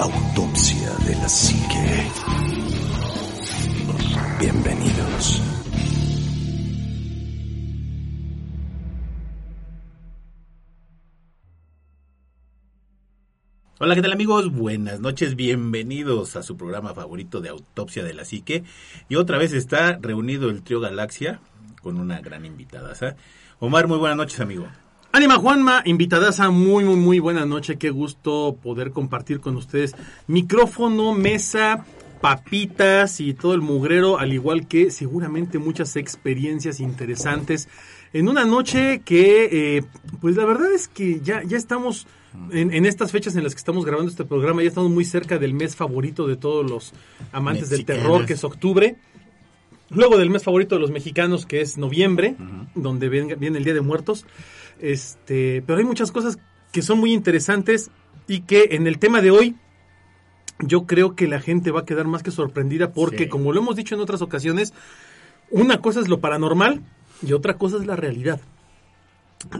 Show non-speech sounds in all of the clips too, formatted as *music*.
Autopsia de la Psique. Bienvenidos. Hola, ¿qué tal amigos? Buenas noches, bienvenidos a su programa favorito de Autopsia de la Psique. Y otra vez está reunido el trío Galaxia con una gran invitada. ¿sabes? Omar, muy buenas noches, amigo. Ánima Juanma, invitadaza, muy, muy, muy buena noche. Qué gusto poder compartir con ustedes micrófono, mesa, papitas y todo el mugrero, al igual que seguramente muchas experiencias interesantes en una noche que, eh, pues la verdad es que ya, ya estamos en, en, estas fechas en las que estamos grabando este programa, ya estamos muy cerca del mes favorito de todos los amantes del terror, que es octubre. Luego del mes favorito de los mexicanos, que es noviembre, uh -huh. donde viene, viene el Día de Muertos. Este, pero hay muchas cosas que son muy interesantes y que en el tema de hoy yo creo que la gente va a quedar más que sorprendida porque, sí. como lo hemos dicho en otras ocasiones, una cosa es lo paranormal y otra cosa es la realidad.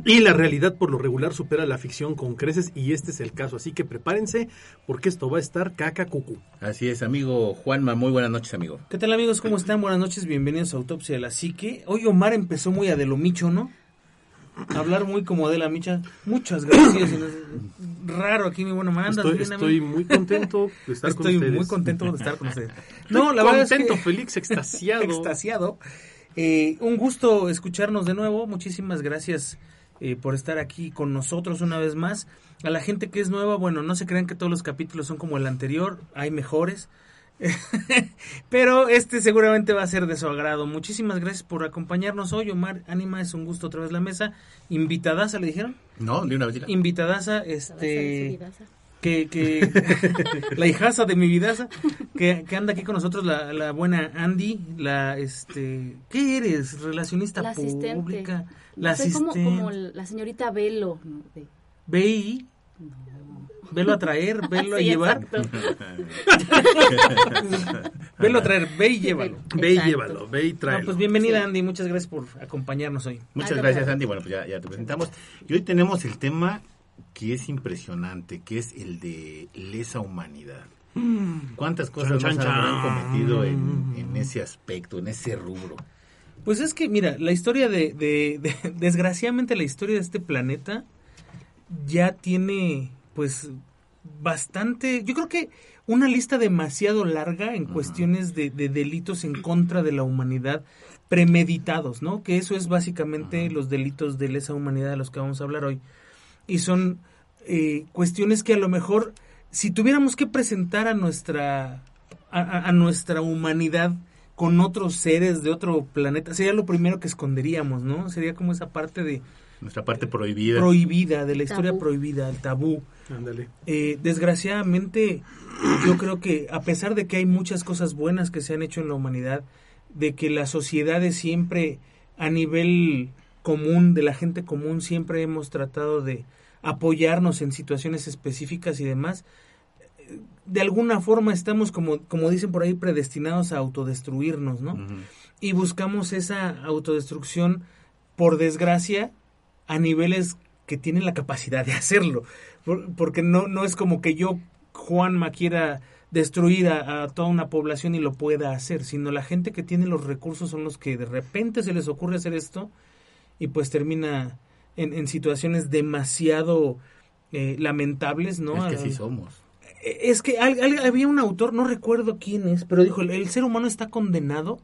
Y la realidad por lo regular supera la ficción con creces y este es el caso. Así que prepárense porque esto va a estar caca cucú. Así es, amigo Juanma. Muy buenas noches, amigo. ¿Qué tal, amigos? ¿Cómo están? Buenas noches. Bienvenidos a Autopsia de la Psique. Hoy Omar empezó muy a de lo micho, ¿no? hablar muy como de la micha. Muchas gracias. *coughs* Raro aquí, mi buena manda. Estoy, estoy muy contento de estar estoy con ustedes. muy contento de estar con ustedes. *laughs* No, la verdad contento, es que... Félix, extasiado. *laughs* extasiado. Eh, un gusto escucharnos de nuevo. Muchísimas gracias eh, por estar aquí con nosotros una vez más. A la gente que es nueva, bueno, no se crean que todos los capítulos son como el anterior. Hay mejores. *laughs* Pero este seguramente va a ser de su agrado. Muchísimas gracias por acompañarnos hoy, Omar. Anima, es un gusto otra vez la mesa. Invitadaza, ¿le dijeron? No, de una vez. Invitadaza, este... Que, que *laughs* la hijaza de mi vidaza que, que, anda aquí con nosotros la, la, buena Andy la este qué eres relacionista la pública la Soy como, como, la señorita Velo de... BI no. Velo a traer, velo sí, a llevar. *laughs* velo a traer, ve y llévalo. Ve y llévalo, ve y tráelo. No, pues bienvenida sí. Andy, muchas gracias por acompañarnos hoy. Muchas Ay, gracias Andy, bueno pues ya, ya te presentamos. Y hoy tenemos el tema que es impresionante, que es el de lesa humanidad. ¿Cuántas cosas chan, chan, habrán cometido en, en, ese aspecto, en ese rubro? Pues es que, mira, la historia de, de, de, *laughs* desgraciadamente la historia de este planeta ya tiene, pues, bastante, yo creo que una lista demasiado larga en cuestiones de, de delitos en contra de la humanidad premeditados, ¿no? Que eso es básicamente los delitos de lesa humanidad de los que vamos a hablar hoy. Y son eh, cuestiones que a lo mejor si tuviéramos que presentar a nuestra a, a, nuestra humanidad con otros seres de otro planeta sería lo primero que esconderíamos no sería como esa parte de nuestra parte prohibida prohibida de la historia tabú. prohibida el tabú Ándale. Eh, desgraciadamente yo creo que a pesar de que hay muchas cosas buenas que se han hecho en la humanidad de que las sociedades siempre a nivel común de la gente común siempre hemos tratado de apoyarnos en situaciones específicas y demás, de alguna forma estamos, como, como dicen por ahí, predestinados a autodestruirnos, ¿no? Uh -huh. Y buscamos esa autodestrucción, por desgracia, a niveles que tienen la capacidad de hacerlo. Por, porque no, no es como que yo, Juanma, quiera destruir a, a, toda una población y lo pueda hacer, sino la gente que tiene los recursos son los que de repente se les ocurre hacer esto y pues termina en, en situaciones demasiado eh, lamentables, ¿no? Es que sí somos. Es que al, al, había un autor, no recuerdo quién es, pero dijo, el, el ser humano está condenado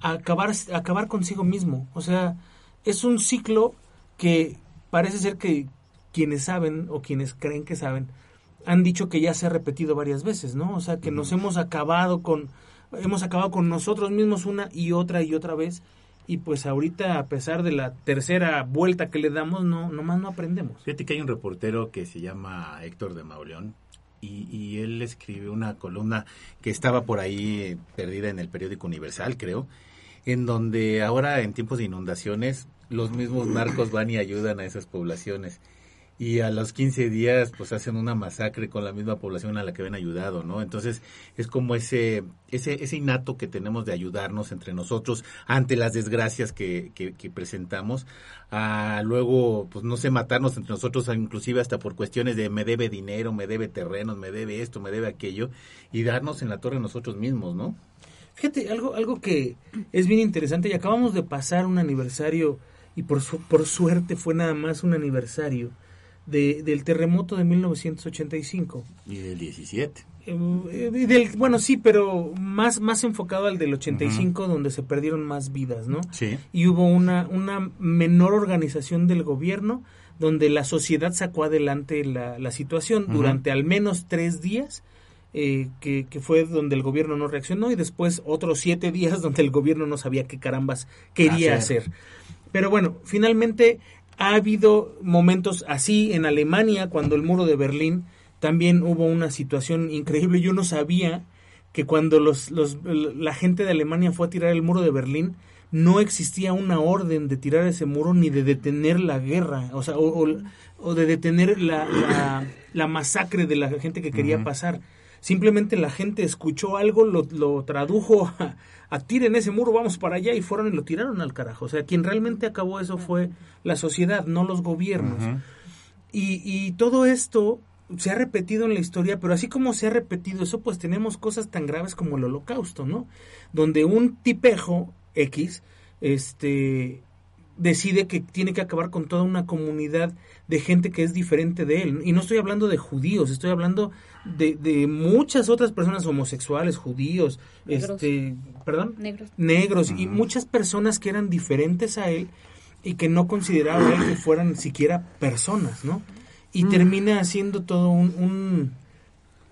a acabar, a acabar consigo mismo. O sea, es un ciclo que parece ser que quienes saben o quienes creen que saben han dicho que ya se ha repetido varias veces, ¿no? O sea, que nos hemos acabado con hemos acabado con nosotros mismos una y otra y otra vez y pues ahorita a pesar de la tercera vuelta que le damos, no nomás no aprendemos. Fíjate que hay un reportero que se llama Héctor de Mauleón y, y él escribe una columna que estaba por ahí perdida en el periódico Universal, creo, en donde ahora en tiempos de inundaciones los mismos narcos van y ayudan a esas poblaciones y a los 15 días pues hacen una masacre con la misma población a la que habían ayudado, ¿no? Entonces es como ese, ese, ese innato que tenemos de ayudarnos entre nosotros ante las desgracias que, que, presentamos, a luego pues no sé, matarnos entre nosotros inclusive hasta por cuestiones de me debe dinero, me debe terrenos, me debe esto, me debe aquello y darnos en la torre nosotros mismos, ¿no? Fíjate, algo, algo que es bien interesante y acabamos de pasar un aniversario y por, por suerte fue nada más un aniversario de, del terremoto de 1985. Y del 17. Eh, eh, del, bueno, sí, pero más, más enfocado al del 85, donde se perdieron más vidas, ¿no? Sí. Y hubo una, una menor organización del gobierno, donde la sociedad sacó adelante la, la situación durante al menos tres días. Eh, que, que, fue donde el gobierno no reaccionó y después otros siete días *laughs* donde el gobierno no sabía qué carambas quería hacer. Pero bueno, finalmente ha habido momentos así en Alemania, cuando el muro de Berlín también hubo una situación increíble. Yo no sabía que cuando los, los, la gente de Alemania fue a tirar el muro de Berlín, no existía una orden de tirar ese muro ni de detener la guerra, o sea, o, o, de detener la, la, masacre de la gente que quería pasar. Simplemente la gente escuchó algo, lo, lo tradujo *laughs* a, a tiren ese muro, vamos para allá, y fueron y lo tiraron al carajo. O sea, quien realmente acabó eso fue la sociedad, no los gobiernos. y, y todo esto se ha repetido en la historia, pero así como se ha repetido eso, pues tenemos cosas tan graves como el holocausto, ¿no? Donde un tipejo X, este, decide que tiene que acabar con toda una comunidad de gente que es diferente de él. Y no estoy hablando de judíos, estoy hablando de, de muchas otras personas homosexuales, judíos, este, perdón, negros, negros y muchas personas que eran diferentes a él y que no consideraba él que fueran siquiera personas, ¿no? Y mm. termina haciendo todo un, un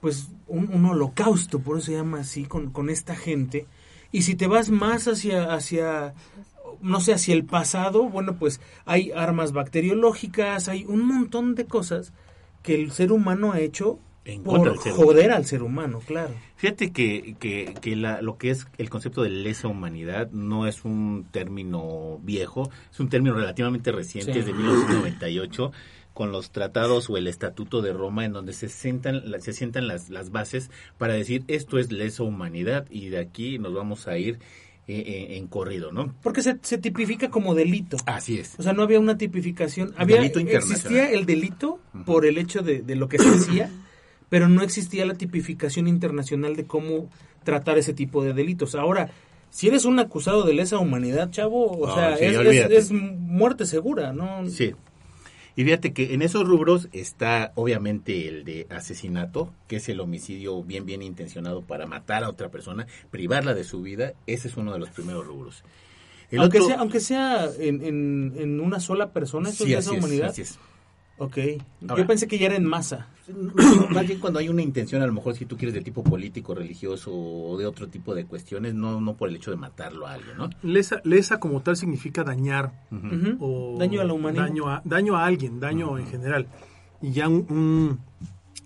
pues un, un, holocausto, por eso se llama así, con, con esta gente. Y si te vas más hacia, hacia no sé, hacia el pasado, bueno, pues hay armas bacteriológicas, hay un montón de cosas que el ser humano ha hecho por joder al ser humano, claro. Fíjate que, que, que la, lo que es el concepto de lesa humanidad no es un término viejo, es un término relativamente reciente, es de 1998 con los tratados o el estatuto de Roma en donde se sientan se sientan las, las bases para decir esto es lesa humanidad y de aquí nos vamos a ir eh, eh, en corrido, ¿no? Porque se, tipifica como delito. Así es. O sea, no había una tipificación. Había, existía el delito por el hecho de, lo que se hacía, pero no existía la tipificación internacional de cómo tratar ese tipo de delitos. Ahora, si eres un acusado de lesa humanidad, chavo, o sea, es, es, muerte segura, ¿no? Sí, y fíjate que en esos rubros está obviamente el de asesinato, que es el homicidio bien, bien intencionado para matar a otra persona, privarla de su vida. Ese es uno de los primeros rubros. aunque, sea, aunque sea en, en, una sola persona, eso es esa humanidad. es. Ok. Yo pensé que ya era en masa. Más bien cuando hay una intención, a lo mejor si tú quieres de tipo político, religioso o de otro tipo de cuestiones, no no por el hecho de matarlo a alguien, ¿no? Lesa, lesa como tal significa dañar. o daño a la humanidad. Daño a, daño a alguien, daño en general. Y ya un,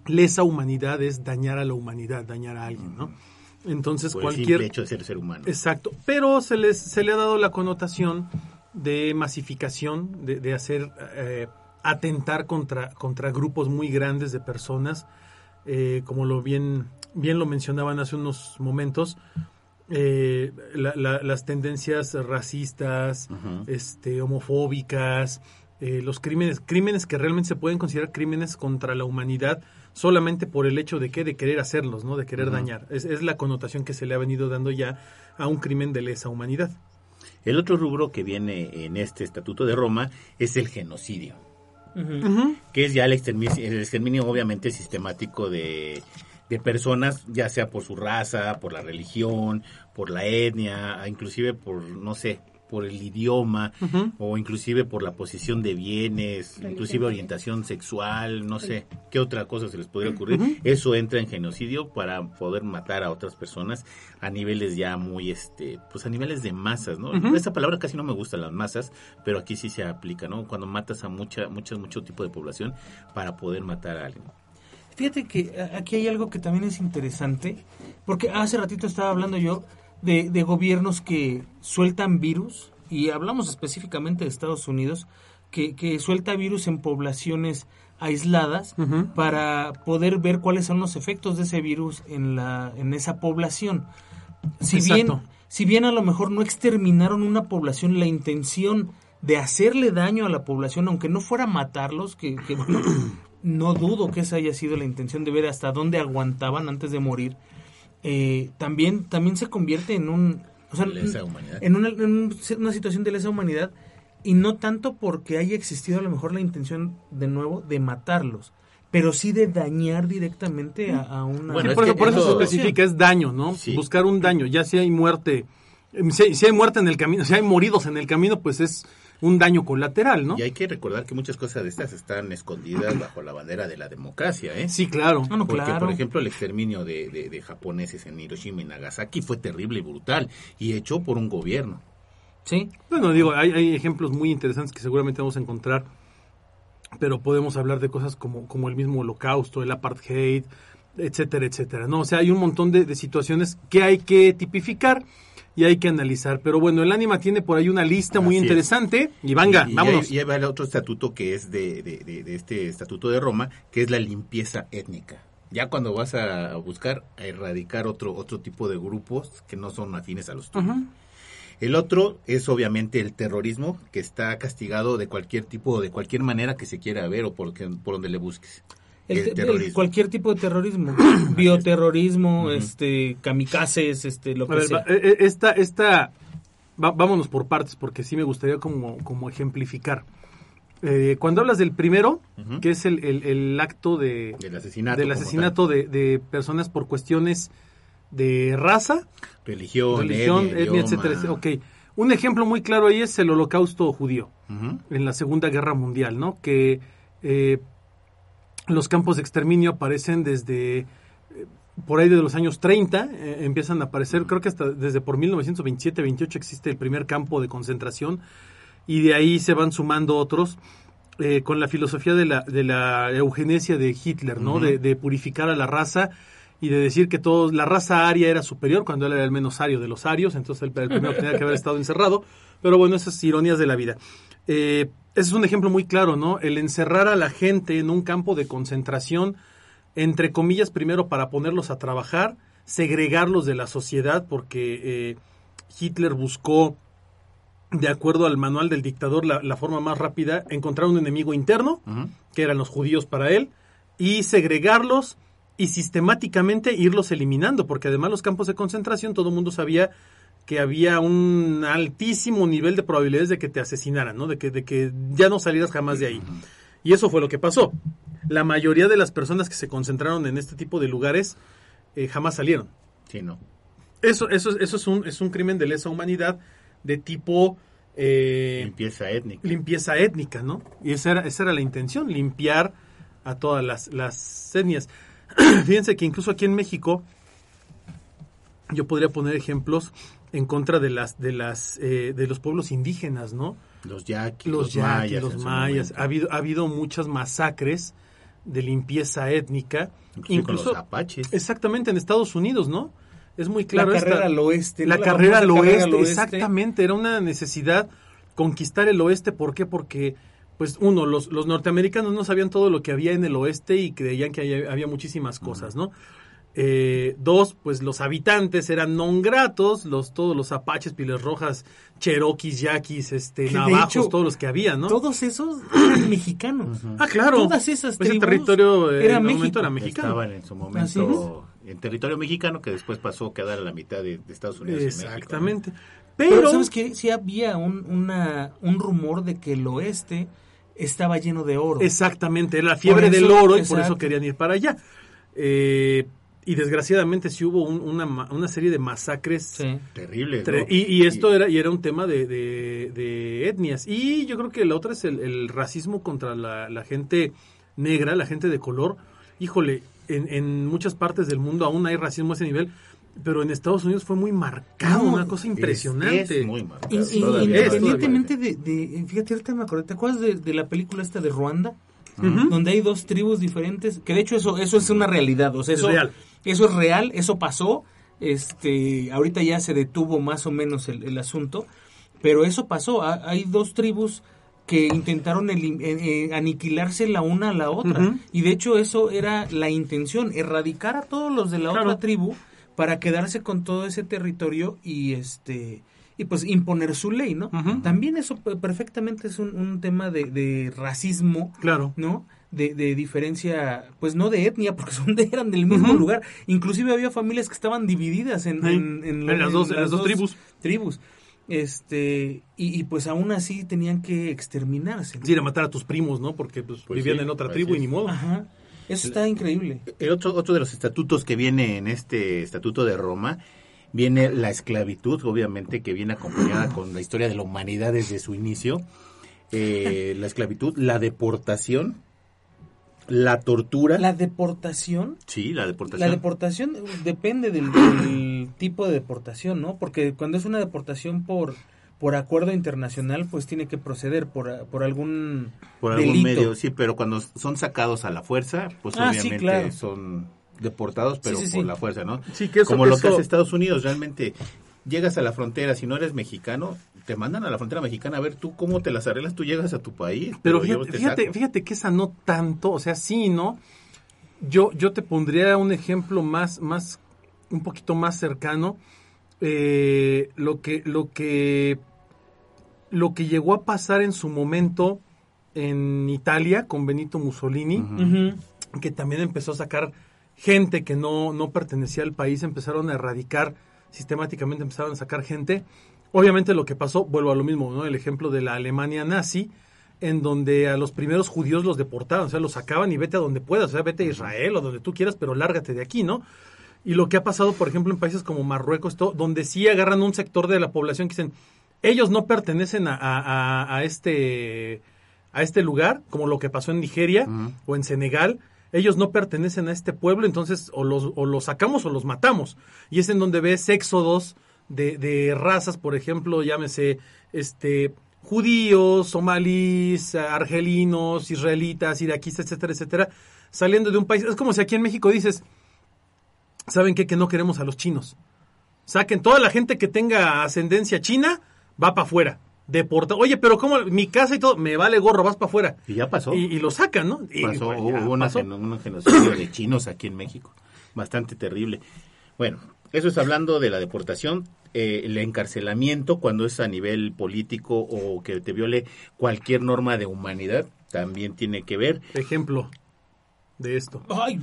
lesa humanidad es dañar a la humanidad, dañar a alguien, ¿no? Entonces por cualquier... El hecho de ser ser humano. Exacto. Pero se, les, se le ha dado la connotación de masificación, de, de hacer... Eh, atentar contra, contra grupos muy grandes de personas, eh, como lo bien, bien lo mencionaban hace unos momentos, eh, las tendencias racistas, este, homofóbicas, eh, los crímenes, crímenes que realmente se pueden considerar crímenes contra la humanidad solamente por el hecho de que de querer hacerlos, ¿no? De querer dañar. Es, es la connotación que se le ha venido dando ya a un crimen de lesa humanidad. El otro rubro que viene en este Estatuto de Roma es el genocidio que es ya el exterminio, obviamente sistemático de, personas, ya sea por su raza, por la religión, por la etnia, inclusive por, no sé, por el idioma o inclusive por la posición de bienes, inclusive orientación sexual, no sé, qué otra cosa se les podría ocurrir. Eso entra en genocidio para poder matar a otras personas a niveles ya muy, este, pues a niveles de masas, ¿no? Esa palabra casi no me gusta, las masas, pero aquí sí se aplica, ¿no? Cuando matas a mucha, muchas, mucho tipo de población para poder matar a alguien. Fíjate que aquí hay algo que también es interesante, porque hace ratito estaba hablando yo de, de gobiernos que sueltan virus, y hablamos específicamente de Estados Unidos, que, que suelta virus en poblaciones aisladas para poder ver cuáles son los efectos de ese virus en, la, en esa población. Si bien, si bien a lo mejor no exterminaron una población, la intención de hacerle daño a la población, aunque no fuera matarlos, que, que *clears throat* no dudo que esa haya sido la intención de ver hasta dónde aguantaban antes de morir, eh, también, también se convierte en un... En, una, en una situación de lesa humanidad y no tanto porque haya existido a lo mejor la intención de nuevo de matarlos, pero sí de dañar directamente a, una... Bueno, por, eso, por eso, se especifica, es daño, ¿no? Buscar un daño, ya si hay muerte, si, si, hay muerte en el camino, si hay moridos en el camino, pues es un daño colateral, ¿no? Y hay que recordar que muchas cosas de estas están escondidas bajo la bandera de la democracia, ¿eh? Sí, claro. Porque, por ejemplo, el exterminio de, de, japoneses en Hiroshima y Nagasaki fue terrible y brutal y hecho por un gobierno. Sí. Bueno, digo, hay, hay ejemplos muy interesantes que seguramente vamos a encontrar, pero podemos hablar de cosas como, como el mismo holocausto, el apartheid, etcétera, etcétera, ¿no? O sea, hay un montón de, de situaciones que hay que tipificar y hay que analizar. Pero bueno, el ánima tiene por ahí una lista muy interesante. Y venga, vámonos. Y, hay, otro estatuto que es de, de, este estatuto de Roma, que es la limpieza étnica. Ya cuando vas a buscar a erradicar otro, otro tipo de grupos que no son afines a los tuyos. El otro es obviamente el terrorismo, que está castigado de cualquier tipo, de cualquier manera que se quiera ver o por, por donde le busques. El, cualquier tipo de terrorismo, *coughs* bioterrorismo, este, kamikazes, este, lo que sea. Eh, eh, esta, esta, vámonos por partes porque sí me gustaría como, como ejemplificar. Eh, cuando hablas del primero, que es el, el, acto de, del asesinato, del asesinato de, de, personas por cuestiones de raza, religión, etnia, etcétera, Ok, un ejemplo muy claro ahí es el holocausto judío en la Segunda Guerra Mundial, ¿no? Que eh, los campos de exterminio aparecen desde eh, por ahí de los años 30, eh, empiezan a aparecer, creo que hasta desde por 1927-28 existe el primer campo de concentración y de ahí se van sumando otros. Eh, con la filosofía de la, de la eugenesia de Hitler, ¿no? de, purificar a la raza y de decir que todos, la raza aria era superior cuando él era el menos ario de los arios, entonces el, primero tenía que haber estado encerrado. Pero bueno, esas ironías de la vida. Eh, ese es un ejemplo muy claro, ¿no? El encerrar a la gente en un campo de concentración, entre comillas, primero para ponerlos a trabajar, segregarlos de la sociedad, porque eh, Hitler buscó, de acuerdo al manual del dictador, la, forma más rápida, encontrar un enemigo interno, que eran los judíos para él, y segregarlos y sistemáticamente irlos eliminando, porque además los campos de concentración todo el mundo sabía que había un altísimo nivel de probabilidades de que te asesinaran, ¿no? De que, de que ya no salieras jamás de ahí. Y eso fue lo que pasó. La mayoría de las personas que se concentraron en este tipo de lugares eh, jamás salieron. Sí, no. Eso, eso, eso es, un, es un crimen de lesa humanidad de tipo... Eh, limpieza étnica. Limpieza étnica, ¿no? Y esa era, esa era la intención, limpiar a todas las, las etnias. *coughs* Fíjense que incluso aquí en México, yo podría poner ejemplos en contra de las de las eh, de los pueblos indígenas, ¿no? Los yaquis, los, mayas, los mayas. Ha habido ha habido muchas masacres de limpieza étnica, incluso, los apaches. Exactamente en Estados Unidos, ¿no? Es muy claro la carrera al oeste, la, carrera, al oeste, exactamente, era una necesidad conquistar el oeste, ¿por qué? Porque pues uno, los, los norteamericanos no sabían todo lo que había en el oeste y creían que había, muchísimas cosas, ¿no? Eh, dos, pues los habitantes eran non gratos, los, todos los apaches, piles rojas, cherokees, yaquis, este, navajos, todos los que había, ¿no? Todos esos eran mexicanos. Ah, claro. Todas esas pues territorio eh, era, México. era mexicano. Estaban en su momento en territorio mexicano que después pasó a quedar a la mitad de, Estados Unidos. Exactamente. Pero, ¿sabes que Sí había un, una, un rumor de que el oeste estaba lleno de oro. Exactamente, era la fiebre del oro y por eso querían ir para allá. Eh, y desgraciadamente sí hubo una, una, serie de masacres terribles. Y, esto era, y era un tema de, de, etnias. Y yo creo que la otra es el, racismo contra la, gente negra, la gente de color. Híjole, en, en, muchas partes del mundo aún hay racismo a ese nivel. Pero en Estados Unidos fue muy marcado, una cosa impresionante. Es, muy marcado. independientemente de, de, Fíjate, ahorita me acordé, ¿te acuerdas de, de la película esta de Ruanda? donde hay dos tribus diferentes, que de hecho eso, eso es una realidad, o sea, eso, es real. eso es real, eso pasó, este, ahorita ya se detuvo más o menos el, asunto, pero eso pasó, hay dos tribus que intentaron eh, eh, aniquilarse la una a la otra, y de hecho eso era la intención, erradicar a todos los de la otra tribu para quedarse con todo ese territorio y este y pues imponer su ley, ¿no? También eso perfectamente es un, tema de, racismo, claro, ¿no? De, diferencia, pues no de etnia, *laughs* porque son de, eran del mismo lugar. Inclusive había familias que estaban divididas en, en, las, dos, las dos tribus. tribus. Este, y, pues aún así tenían que exterminarse. ¿no? ir a matar a tus primos, ¿no? Porque pues, pues vivían en otra tribu y ni modo. Ajá. Eso está increíble. El otro, otro de los estatutos que viene en este estatuto de Roma viene la esclavitud, obviamente, que viene acompañada con la historia de la humanidad desde su inicio. Eh, la esclavitud, la deportación, la tortura. ¿La deportación? Sí, la deportación. La deportación depende del, tipo de deportación, ¿no? Porque cuando es una deportación por por acuerdo internacional, pues tiene que proceder por, por algún Por algún medio, sí, pero cuando son sacados a la fuerza, pues ah, obviamente son deportados, pero por la fuerza, ¿no? Sí, que Como lo que hace Estados Unidos, realmente llegas a la frontera, si no eres mexicano, te mandan a la frontera mexicana a ver tú cómo te las arreglas, tú llegas a tu país. Pero, fíjate, fíjate, que esa no tanto, o sea, sí, ¿no? Yo, yo te pondría un ejemplo más, más, un poquito más cercano. Eh, lo que, lo que, lo que llegó a pasar en su momento en Italia con Benito Mussolini, que también empezó a sacar gente que no, no pertenecía al país, empezaron a erradicar sistemáticamente, empezaron a sacar gente. Obviamente lo que pasó, vuelvo a lo mismo, ¿no? El ejemplo de la Alemania nazi, en donde a los primeros judíos los deportaron, o sea, los sacaban y vete a donde puedas, o sea, vete a Israel o donde tú quieras, pero lárgate de aquí, ¿no? Y lo que ha pasado, por ejemplo, en países como Marruecos, donde sí agarran un sector de la población que dicen, ellos no pertenecen a, a, este, a este lugar, como lo que pasó en Nigeria o en Senegal, ellos no pertenecen a este pueblo, entonces o los, o los sacamos o los matamos. Y es en donde ves éxodos de, de razas, por ejemplo, llámese este judíos, somalíes, argelinos, israelitas, iraquíes, etcétera, etcétera, saliendo de un país. Es como si aquí en México dices, ¿saben qué? Que no queremos a los chinos. Saquen toda la gente que tenga ascendencia china, va para afuera deportado. Oye, pero ¿cómo? Mi casa y todo, me vale gorro, vas para afuera. Y ya pasó. Y, lo sacan, ¿no? pasó, hubo una, genocidio de chinos aquí en México. Bastante terrible. Bueno, eso es hablando de la deportación, eh, el encarcelamiento cuando es a nivel político o que te viole cualquier norma de humanidad, también tiene que ver. Ejemplo de esto. Ay,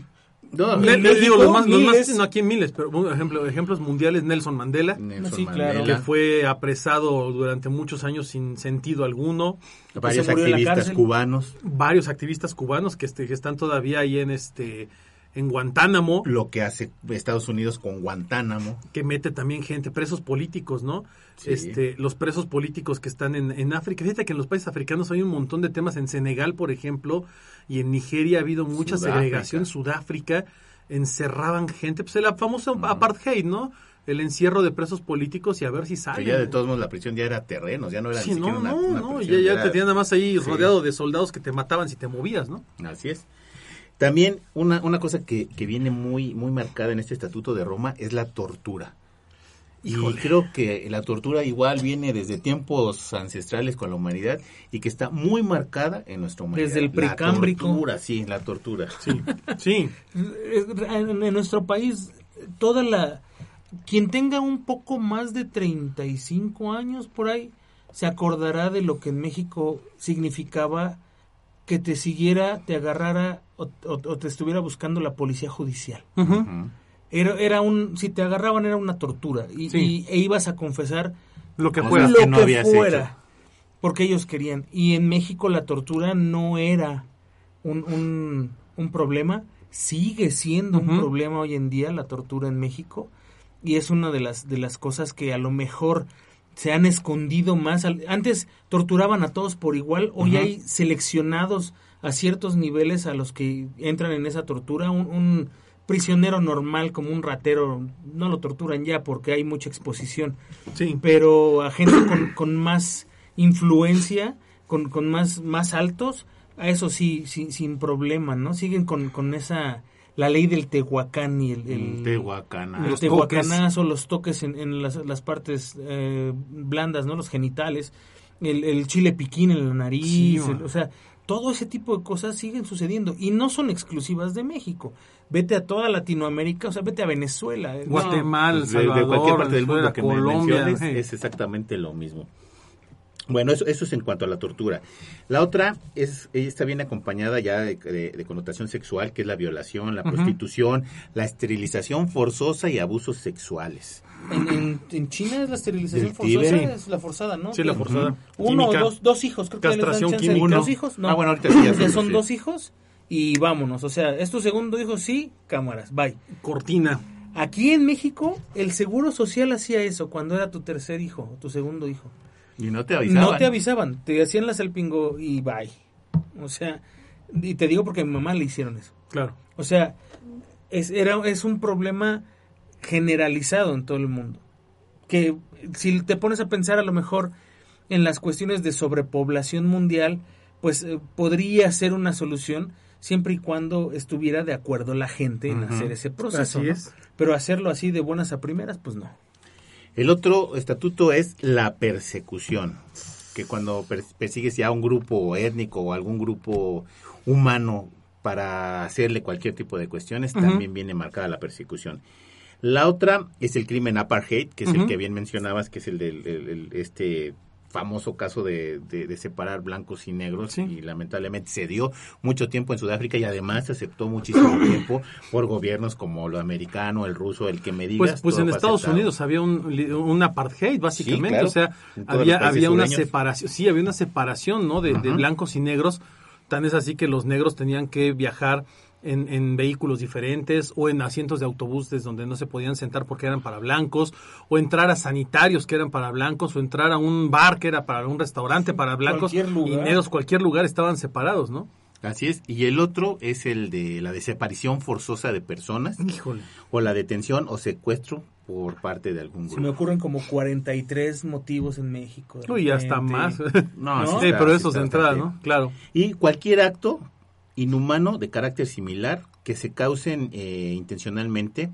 no, digo, los más, no aquí en miles, pero por ejemplo, ejemplos mundiales, Nelson Mandela, que fue apresado durante muchos años sin sentido alguno. Varios activistas cubanos. Varios activistas cubanos que, este, que están todavía ahí en este en Guantánamo. Lo que hace Estados Unidos con Guantánamo. Que mete también gente, presos políticos, ¿no? Este, los presos políticos que están en, en, África. Fíjate que en los países africanos hay un montón de temas. En Senegal, por ejemplo, y en Nigeria ha habido mucha segregación. Sudáfrica encerraban gente. Pues la famosa apartheid, ¿no? el encierro de presos políticos y a ver si salen. ya de todos modos la prisión ya era terreno, ya no era ni siquiera no, una, no, no, ya, ya te tenían nada más ahí rodeado de soldados que te mataban si te movías, ¿no? Así es. También una, una cosa que, que, viene muy, muy marcada en este Estatuto de Roma es la tortura. Y creo que la tortura igual viene desde tiempos ancestrales con la humanidad y que está muy marcada en nuestra humanidad. Desde el precámbrico. La tortura, sí, la tortura. Sí, sí. En nuestro país, toda la... Quien tenga un poco más de 35 años por ahí, se acordará de lo que en México significaba que te siguiera, te agarrara o, te estuviera buscando la policía judicial. Era, era, un, si te agarraban era una tortura. Y, e ibas a confesar lo que fuera, lo que, fuera porque ellos querían. Y en México la tortura no era un, un problema, sigue siendo un problema hoy en día la tortura en México. Y es una de las de las cosas que a lo mejor se han escondido más. Antes torturaban a todos por igual, hoy hay seleccionados a ciertos niveles a los que entran en esa tortura. Un, prisionero normal como un ratero no lo torturan ya porque hay mucha exposición. Sí. Pero a gente con, *coughs* con más influencia, con, con más, más altos, a eso sí, sin, sin problema, ¿no? Siguen con, con esa la ley del tehuacán y el, el, tehuacanazo. el tehuacanazo, los toques en, en las, las, partes eh, blandas, ¿no? Los genitales, el, el, chile piquín en la nariz, o sea, todo ese tipo de cosas siguen sucediendo y no son exclusivas de México. Vete a toda Latinoamérica, o sea, vete a Venezuela, eh, Guatemala, Salvador, de, cualquier parte del mundo que Colombia, me es exactamente lo mismo. Bueno, eso, eso es en cuanto a la tortura. La otra es, ella está bien acompañada ya de, connotación sexual, que es la violación, la prostitución, la esterilización forzosa y abusos sexuales. En, en, China es la esterilización forzosa, es la forzada, ¿no? Sí, la forzada. Uno o dos, dos hijos, creo que Castración les química. ¿Dos hijos? No. Ah, bueno, ahorita sí, ya Ya son dos hijos y vámonos. O sea, ¿es tu segundo hijo? Sí, cámaras, bye. Cortina. Aquí en México, el Seguro Social hacía eso cuando era tu tercer hijo, tu segundo hijo. Y no te avisaban. No te avisaban, te hacían la salpingo y bye. O sea, y te digo porque a mi mamá le hicieron eso. Claro. O sea, es, era, es un problema generalizado en todo el mundo. Que si te pones a pensar a lo mejor en las cuestiones de sobrepoblación mundial, pues eh, podría ser una solución siempre y cuando estuviera de acuerdo la gente en hacer ese proceso. Así ¿no? es. Pero hacerlo así de buenas a primeras, pues no. El otro estatuto es la persecución, que cuando persigues ya a un grupo étnico o algún grupo humano para hacerle cualquier tipo de cuestiones, también viene marcada la persecución. La otra es el crimen apartheid, que es el que bien mencionabas, que es el del este famoso caso de, de, separar blancos y negros Sí. y lamentablemente se dio mucho tiempo en Sudáfrica y además se aceptó muchísimo *clears throat* tiempo por gobiernos como lo americano, el ruso, el que me digas. Pues, pues en Estados aceptado. Unidos había un, apartheid, básicamente. claro. O sea, había, había una separación. Sí, había una separación, ¿no? De, de blancos y negros. Tan es así que los negros tenían que viajar en, en vehículos diferentes o en asientos de autobuses donde no se podían sentar porque eran para blancos, o entrar a sanitarios que eran para blancos, o entrar a un bar que era para un restaurante para blancos y negros, cualquier lugar estaban separados, ¿no? Así es. Y el otro es el de la desaparición forzosa de personas Híjole. o la detención o secuestro por parte de algún Se me grupo. ocurren como 43 motivos en México. Uy, hasta repente. más. No, ¿No? *laughs* sí Sí, está- pero sí eso de entrada. ¿no? Claro. Y cualquier acto inhumano de carácter similar que se causen eh, intencionalmente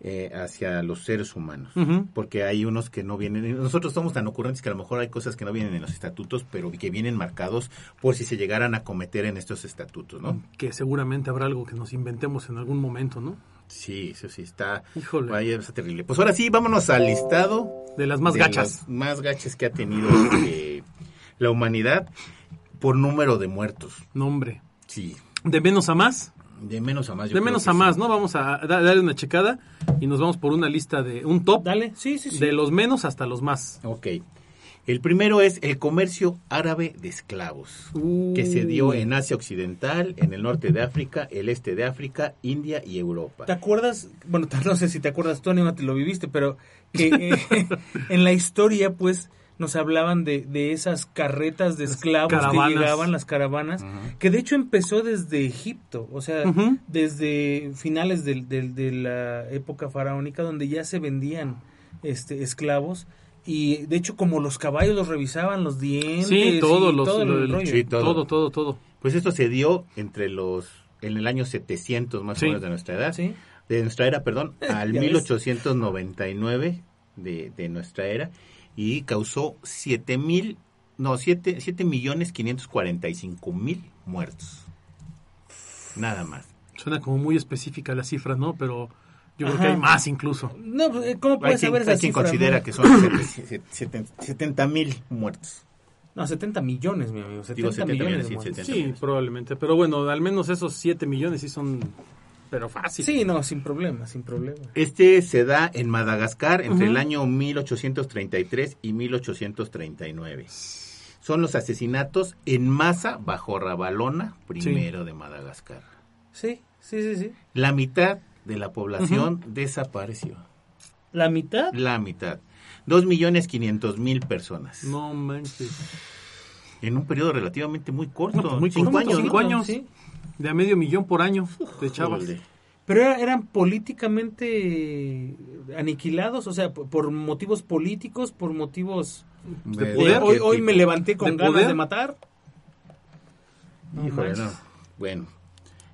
eh, hacia los seres humanos. Porque hay unos que no vienen, nosotros somos tan ocurrentes que a lo mejor hay cosas que no vienen en los estatutos, pero que vienen marcados por si se llegaran a cometer en estos estatutos, ¿no? Que seguramente habrá algo que nos inventemos en algún momento, ¿no? Sí, eso sí está, Híjole. vaya, está terrible. Pues ahora sí, vámonos al listado De las más de gachas. las más gachas que ha tenido eh, la humanidad por número de muertos. Nombre. Sí, De menos a más. de menos a más. yo De menos a sí. más, ¿no? Vamos a da- darle una checada y nos vamos por una lista de un top Dale, sí, sí, sí. de los menos hasta los más. Ok. El primero es el comercio árabe de esclavos, que se dio en Asia Occidental, en el norte de África, el este de África, India y Europa. ¿Te acuerdas? Bueno, *laughs* no sé si te acuerdas, Tony, no te lo viviste, pero que eh, *laughs* en la historia, pues, nos hablaban de, de esas carretas de esclavos caravanas. que llegaban, las caravanas, que de hecho empezó desde Egipto, o sea, desde finales del- del- de la época faraónica, donde ya se vendían este esclavos. Y de hecho, como los caballos los revisaban, los dientes. Sí, todos y los todo el lo- rollo. Sí, todo. todo, todo, todo. Pues esto se dio entre los, en el año 700 más Sí. o menos de nuestra edad, Sí. de nuestra era, perdón, *laughs* al Ya ves. 1899 de, de nuestra era, y causó 7 mil, no, 7, 7 millones 545 mil muertos. Nada más. Suena como muy específica la cifra, ¿no? Pero yo creo que hay más incluso. No, pues, eh, ¿cómo puedes saber esa hay quien cifra, considera no? que son 70 mil muertos. No, 70 millones, mi amigo. 70, Digo, 70 millones. millones, de sí, muertos. 70. Sí, probablemente. Pero bueno, al menos esos 7 millones sí son... Pero fácil. Sí, no, sin problema, sin problema. Este se da en Madagascar entre Ujú. el año 1833 y 1839. Son los asesinatos en masa bajo Rabalona, primero de Madagascar. Sí, sí, sí, sí. La mitad de la población desapareció. ¿La mitad? La mitad. Dos millones quinientos mil personas. No manches. En un periodo relativamente muy corto. No, pues muy cinco corto, años. cinco ¿no? años. Sí. De a medio millón por año de chavas. Híjole. Pero era- eran políticamente aniquilados, o sea, por, motivos políticos, por motivos... De de, poder, hoy, ¿qué hoy me levanté con ¿De ganas poder? de matar. No Híjole, no. Bueno,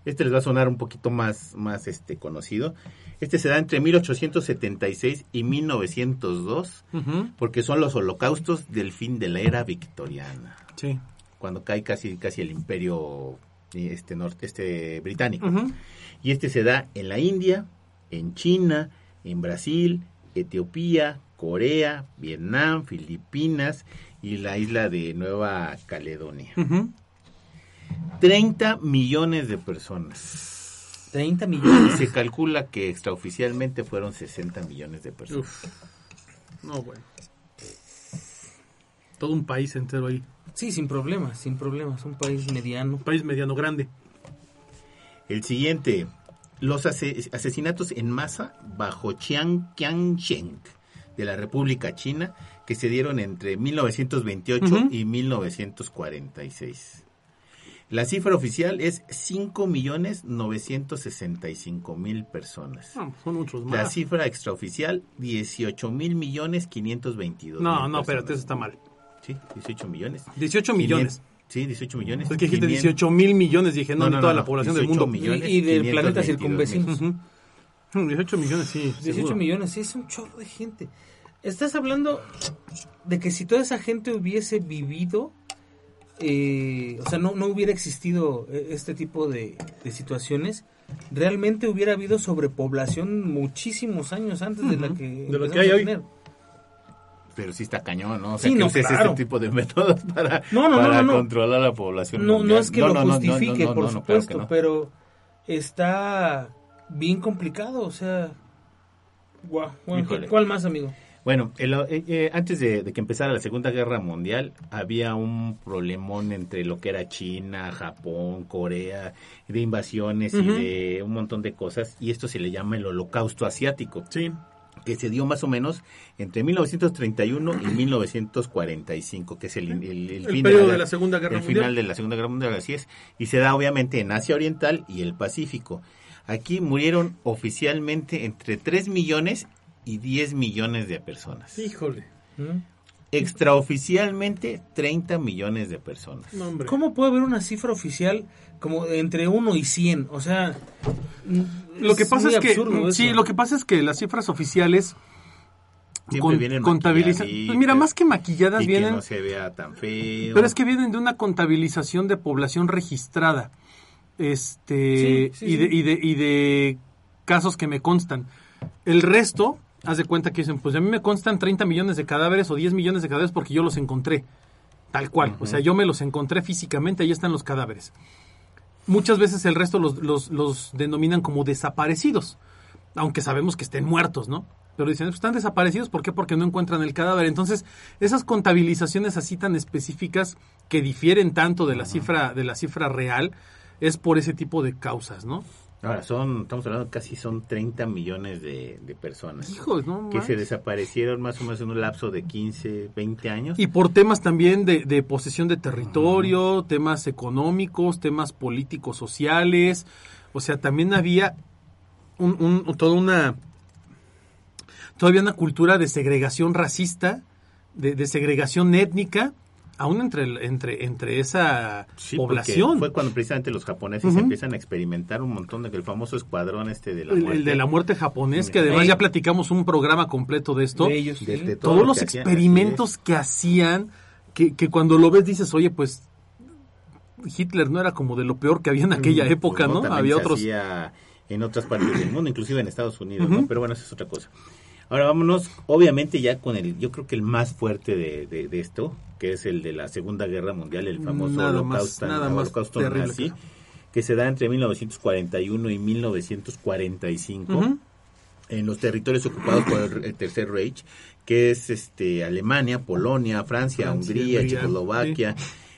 este les va a sonar un poquito más, más este conocido. Este se da entre 1876 y 1902, Ujú. porque son los holocaustos del fin de la era victoriana, Sí. cuando cae casi, casi el imperio este, norte, este británico. Y este se da en la India, en China, en Brasil, Etiopía, Corea, Vietnam, Filipinas y la isla de Nueva Caledonia. Ujú. 30 millones de personas. 30 Y millones. se calcula que extraoficialmente fueron 60 millones de personas. Uf. No, bueno. Todo un país entero ahí. Sí, sin problemas, sin problemas. Un país mediano. Un país mediano grande. El siguiente, los ase- asesinatos en masa bajo Chiang Kai-shek de la República China que se dieron entre 1928 Ujú. y 1946. La cifra oficial es 5.965.000 personas. No, son muchos La más. cifra extraoficial, 18 mil millones 522 No, no, espérate, personas. eso está mal. Sí, 18 millones. 18 millones. Sí, 18 millones. Es que dijiste 500 18 mil millones, dije, no, No, no, toda no, la población del 18 mundo. millones. Y, y del 522 planeta circunvecino. Ujú. Mm, 18 millones, sí. 18 seguro. millones, sí, es un chorro de gente. Estás hablando de que si toda esa gente hubiese vivido, eh, o sea, no, no hubiera existido eh, este tipo de, de situaciones, realmente hubiera habido sobrepoblación muchísimos años antes de la que, De lo que hay a hoy. Pero sí está cañón, ¿no? O sea, Sí, que no, uses claro. este tipo de *laughs* métodos para, No, no, para controlar la población No, no es que lo justifique, por claro supuesto, pero está bien complicado, o sea... Guau, bueno. ¿Cuál más, amigo? Bueno, el- eh, eh, antes de, de que empezara la Segunda Guerra Mundial, había un problemón entre lo que era China, Japón, Corea, de invasiones y de un montón de cosas, y esto se le llama el Holocausto Asiático, Sí. Que se dio más o menos entre 1931 y 1945, que es el, el, el El fin periodo de de la Segunda Guerra el Mundial. final de la Segunda Guerra Mundial, así es, y se da obviamente en Asia Oriental y el Pacífico. Aquí murieron oficialmente entre 3 millones y 10 millones de personas. Híjole. ¿Mm? Extraoficialmente 30 millones de personas. No. ¿Cómo puede haber una cifra oficial como entre 1 y 100? O sea, mm, Lo que pasa muy es que sí, eso. lo que pasa es que las cifras oficiales Siempre con- vienen Pues mira, más que maquilladas y que vienen, no se vea tan feo. pero es que vienen de una contabilización de población registrada, este, Sí, sí, y, De, sí. y de y de casos que me constan. El resto, haz de cuenta que dicen, pues a mí me constan 30 millones de cadáveres o 10 millones de cadáveres porque yo los encontré, tal cual. O sea, yo me los encontré físicamente, ahí están los cadáveres. Muchas veces el resto los, los, los denominan como desaparecidos, aunque sabemos que estén muertos, ¿no? Pero dicen, están desaparecidos, ¿por qué? Porque no encuentran el cadáver. Entonces, esas contabilizaciones así tan específicas que difieren tanto de la cifra, de la cifra real, es por ese tipo de causas, ¿no? Ahora, son, estamos hablando casi son 30 millones de, de personas. Hijos, ¿no? que se desaparecieron más o menos en un lapso de 15, 20 años. Y por temas también de, de posesión de territorio, temas económicos, temas políticos, sociales. O sea, también había un, un- toda una todavía una cultura de segregación racista, de, de segregación étnica, aún entre entre entre esa Sí, población. Fue cuando precisamente los japoneses empiezan a experimentar un montón de que el famoso escuadrón este de la el, muerte. el de la muerte japonés, que además ya platicamos un programa completo de esto. De ellos, de- sí. de todo todos lo los que experimentos que hacían, que, que cuando lo ves dices, oye, pues Hitler no era como de lo peor que había en aquella época, Pues ¿no? Había otros... en otras partes del mundo, inclusive en Estados Unidos, ¿no? Pero bueno, eso es otra cosa. Ahora vámonos, obviamente ya con el, yo creo que el más fuerte de, de- de esto, que es el de la Segunda Guerra Mundial, el famoso Nada más- holocausto, nada más holocausto terrible nazi, que- que se da entre 1941 y 1945 Ujú. en los territorios ocupados por el, el Tercer Reich, que es este Alemania, Polonia, Francia, Francia, Hungría, Hungría, Checoslovaquia,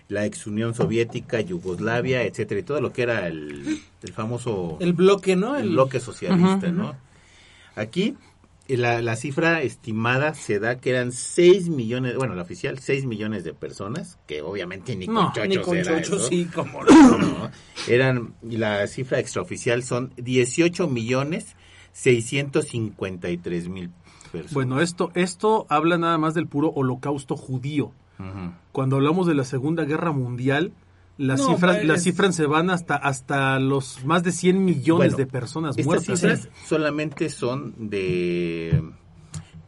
la ex Unión Soviética, Yugoslavia, etcétera, y todo lo que era el, famoso... El bloque, ¿no? El, bloque socialista, ¿no? Aquí la, la, cifra estimada se da que eran 6 millones, bueno, la oficial, 6 millones de personas, que obviamente ni con chochos ni con era chochos, sí, como *clears throat* no. Eran, y la cifra extraoficial son 18 millones 653 mil personas. Bueno, esto, esto habla nada más del puro holocausto judío. Cuando hablamos de la Segunda Guerra Mundial, las cifras las cifras se van hasta hasta los más de 100 millones de personas muertas. Estas cifras solamente son de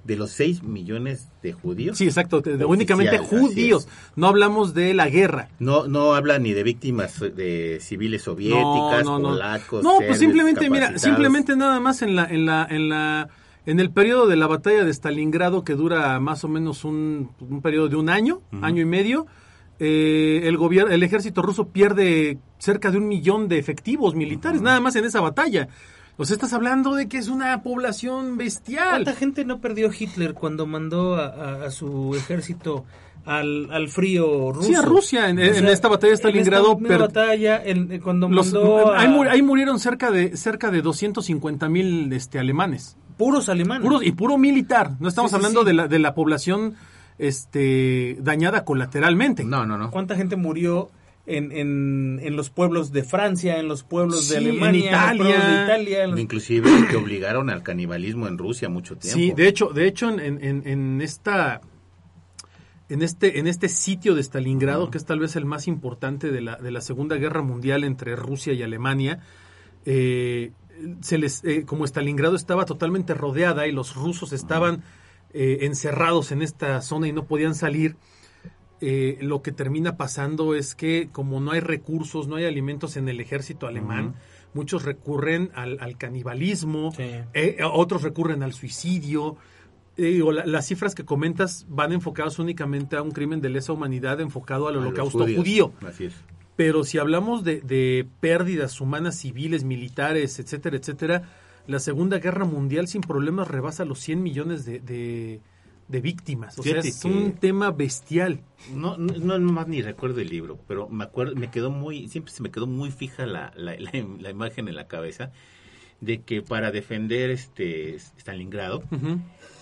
de los 6 millones de judíos. Sí, exacto, únicamente judíos. No hablamos de la guerra. No no habla ni de víctimas de civiles soviéticas, no, no, polacos. No, pues simplemente mira, simplemente nada más en la en la en la en el periodo de la batalla de Stalingrado, que dura más o menos un, un periodo de un año, año y medio, eh, el gobierno, el ejército ruso pierde cerca de un millón de efectivos militares, nada más en esa batalla. O sea, estás hablando de que es una población bestial. ¿Cuánta gente no perdió Hitler cuando mandó a, su ejército al, al, frío ruso? Sí, a Rusia, en, esta batalla de Stalingrado. En esta batalla, cuando mandó ahí, murieron cerca de, cerca de 250 mil este, alemanes. Puros alemanes. y puro militar. No estamos hablando De, la, de la población este, dañada colateralmente. No, no, no. ¿Cuánta gente murió en, en, los pueblos de Francia, en los pueblos de Alemania, en Italia, Italia inclusive *clears throat* que obligaron al canibalismo en Rusia mucho tiempo. Sí, de hecho, de hecho en, en, esta en este en este sitio de Stalingrado, que es tal vez el más importante de la de la Segunda Guerra Mundial entre Rusia y Alemania, eh, se les eh, como Stalingrado estaba totalmente rodeada y los rusos estaban eh, encerrados en esta zona y no podían salir eh, lo que termina pasando es que como no hay recursos, no hay alimentos en el ejército alemán, muchos recurren al, canibalismo, eh, otros recurren al suicidio. Eh, las cifras que comentas van enfocadas únicamente a un crimen de lesa humanidad enfocado al holocausto judío. Pero si hablamos de, pérdidas humanas civiles, militares, etcétera, etcétera, la Segunda Guerra Mundial sin problemas rebasa los 100 millones de de víctimas. O sea, es un tema bestial. No, no, no, más ni recuerdo el libro, pero me acuerdo, me quedó muy, siempre se me quedó muy fija la, la, la, imagen en la cabeza de que para defender este Stalingrado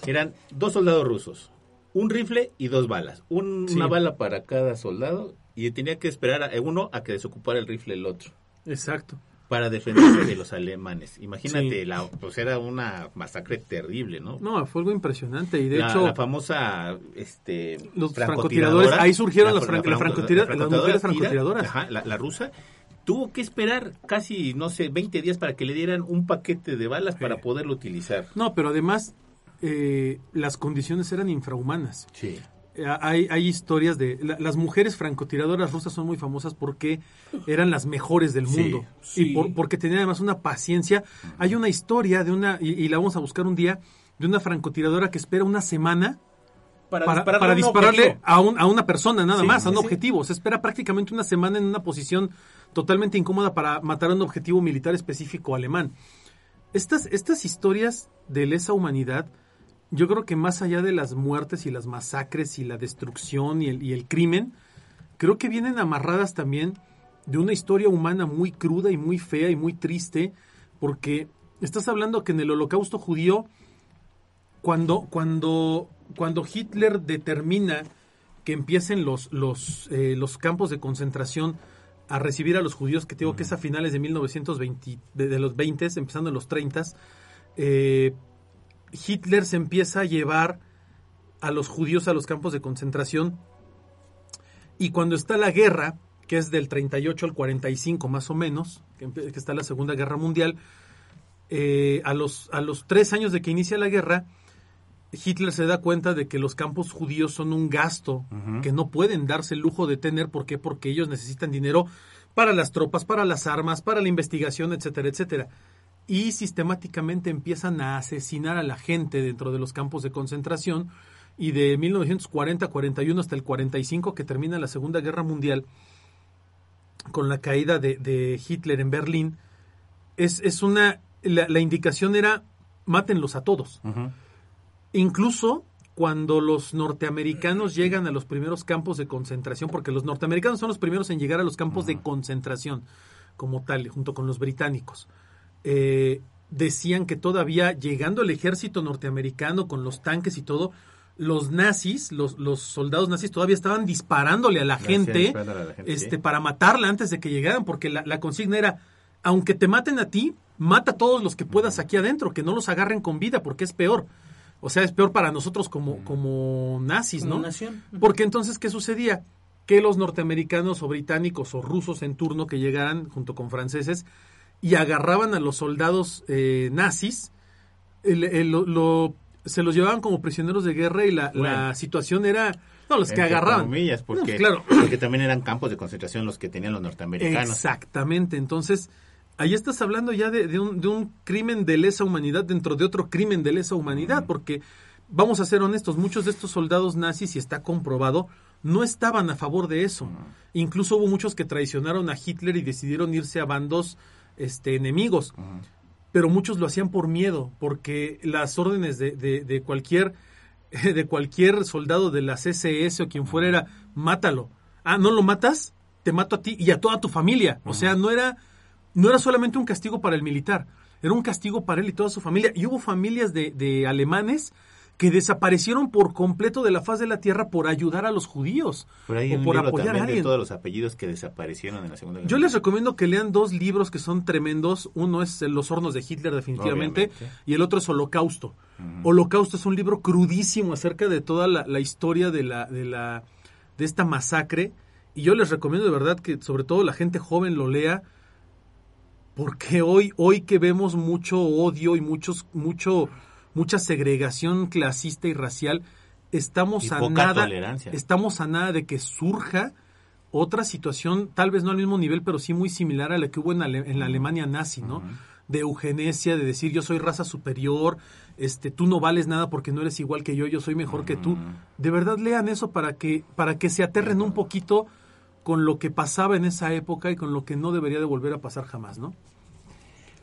eran dos soldados rusos, un rifle y dos balas, una bala para cada soldado y tenía que esperar a uno a que desocupara el rifle el otro. Exacto para defenderse de los alemanes. Imagínate, la, pues era una masacre terrible, ¿no? No, fue algo impresionante y de hecho la famosa este los francotiradores, ahí surgieron las, mujeres francotiradoras. Ajá, la, rusa tuvo que esperar casi, no sé, 20 días para que le dieran un paquete de balas para poderlo utilizar. No, pero además eh, las condiciones eran infrahumanas. Sí. Eh, hay, hay historias de... las mujeres francotiradoras rusas son muy famosas porque eran las mejores del mundo. Y porque tenían además una paciencia. Hay una historia de una, y, la vamos a buscar un día, de una francotiradora que espera una semana para, para, dispararle a, un, a, una persona nada más, a un objetivo. Se espera prácticamente una semana en una posición totalmente incómoda para matar a un objetivo militar específico alemán. Estas, estas historias de lesa humanidad yo creo que más allá de las muertes y las masacres y la destrucción y el, y el crimen, creo que vienen amarradas también de una historia humana muy cruda y muy fea y muy triste, porque estás hablando que en el holocausto judío, cuando, cuando, cuando Hitler determina que empiecen los, los, eh, los campos de concentración a recibir a los judíos, que tengo que es a finales de 1920, de, los 20, empezando en los 30, eh, Hitler se empieza a llevar a los judíos a los campos de concentración y cuando está la guerra, que es del 38 al 45 más o menos, que, está la Segunda Guerra Mundial, eh, a, los, a los tres años de que inicia la guerra, Hitler se da cuenta de que los campos judíos son un gasto que no pueden darse el lujo de tener. ¿Por qué? Porque ellos necesitan dinero para las tropas, para las armas, para la investigación, etcétera, etcétera y sistemáticamente empiezan a asesinar a la gente dentro de los campos de concentración y de 1940-41 hasta el 45 que termina la Segunda Guerra Mundial con la caída de, Hitler en Berlín es, es una la, indicación era mátenlos a todos incluso cuando los norteamericanos llegan a los primeros campos de concentración, porque los norteamericanos son los primeros en llegar a los campos de concentración como tal, junto con los británicos. Eh, decían que todavía llegando el ejército norteamericano con los tanques y todo, los nazis, los, los soldados nazis todavía estaban disparándole a la gente, este, para matarla antes de que llegaran, porque la, consigna era, aunque te maten a ti, mata a todos los que puedas aquí adentro, que no los agarren con vida, porque es peor. O sea, es peor para nosotros como, como nazis, ¿no? Porque entonces, ¿qué sucedía? Que los norteamericanos o británicos o rusos en turno que llegaran junto con franceses y agarraban a los soldados eh, nazis, lo, se los llevaban como prisioneros de guerra y la, situación era... No, los que agarraban. porque, claro. porque también eran campos de concentración los que tenían los norteamericanos. Exactamente, entonces ahí estás hablando ya de, un, de, un, crimen de lesa humanidad dentro de otro crimen de lesa humanidad, porque vamos a ser honestos, muchos de estos soldados nazis, y está comprobado, no estaban a favor de eso. Incluso hubo muchos que traicionaron a Hitler y decidieron irse a bandos este, enemigos. Pero muchos lo hacían por miedo, porque las órdenes de, de, cualquier *laughs* de cualquier soldado de la CSS o quien fuera era mátalo. Ah, ¿no lo matas? Te mato a ti y a toda tu familia. O sea, no era, no era solamente un castigo para el militar, era un castigo para él y toda su familia. Y hubo familias de, de alemanes que desaparecieron por completo de la faz de la tierra por ayudar a los judíos por ahí o por apoyar a alguien. De todos los apellidos que desaparecieron en la Segunda Guerra Yo les recomiendo que lean dos libros que son tremendos. Uno es Los hornos de Hitler definitivamente y el otro es Holocausto. Holocausto es un libro crudísimo acerca de toda la, historia de la de la de esta masacre y yo les recomiendo de verdad que sobre todo la gente joven lo lea porque hoy hoy que vemos mucho odio y muchos mucho mucha segregación clasista y racial, estamos a nada estamos a nada de que surja otra situación, tal vez no al mismo nivel, pero sí muy similar a la que hubo en, la Alemania nazi, ¿no? De eugenesia, de decir yo soy raza superior, este, tú no vales nada porque no eres igual que yo, yo soy mejor que tú. De verdad lean eso para que, para que se aterren un poquito con lo que pasaba en esa época y con lo que no debería de volver a pasar jamás, ¿no?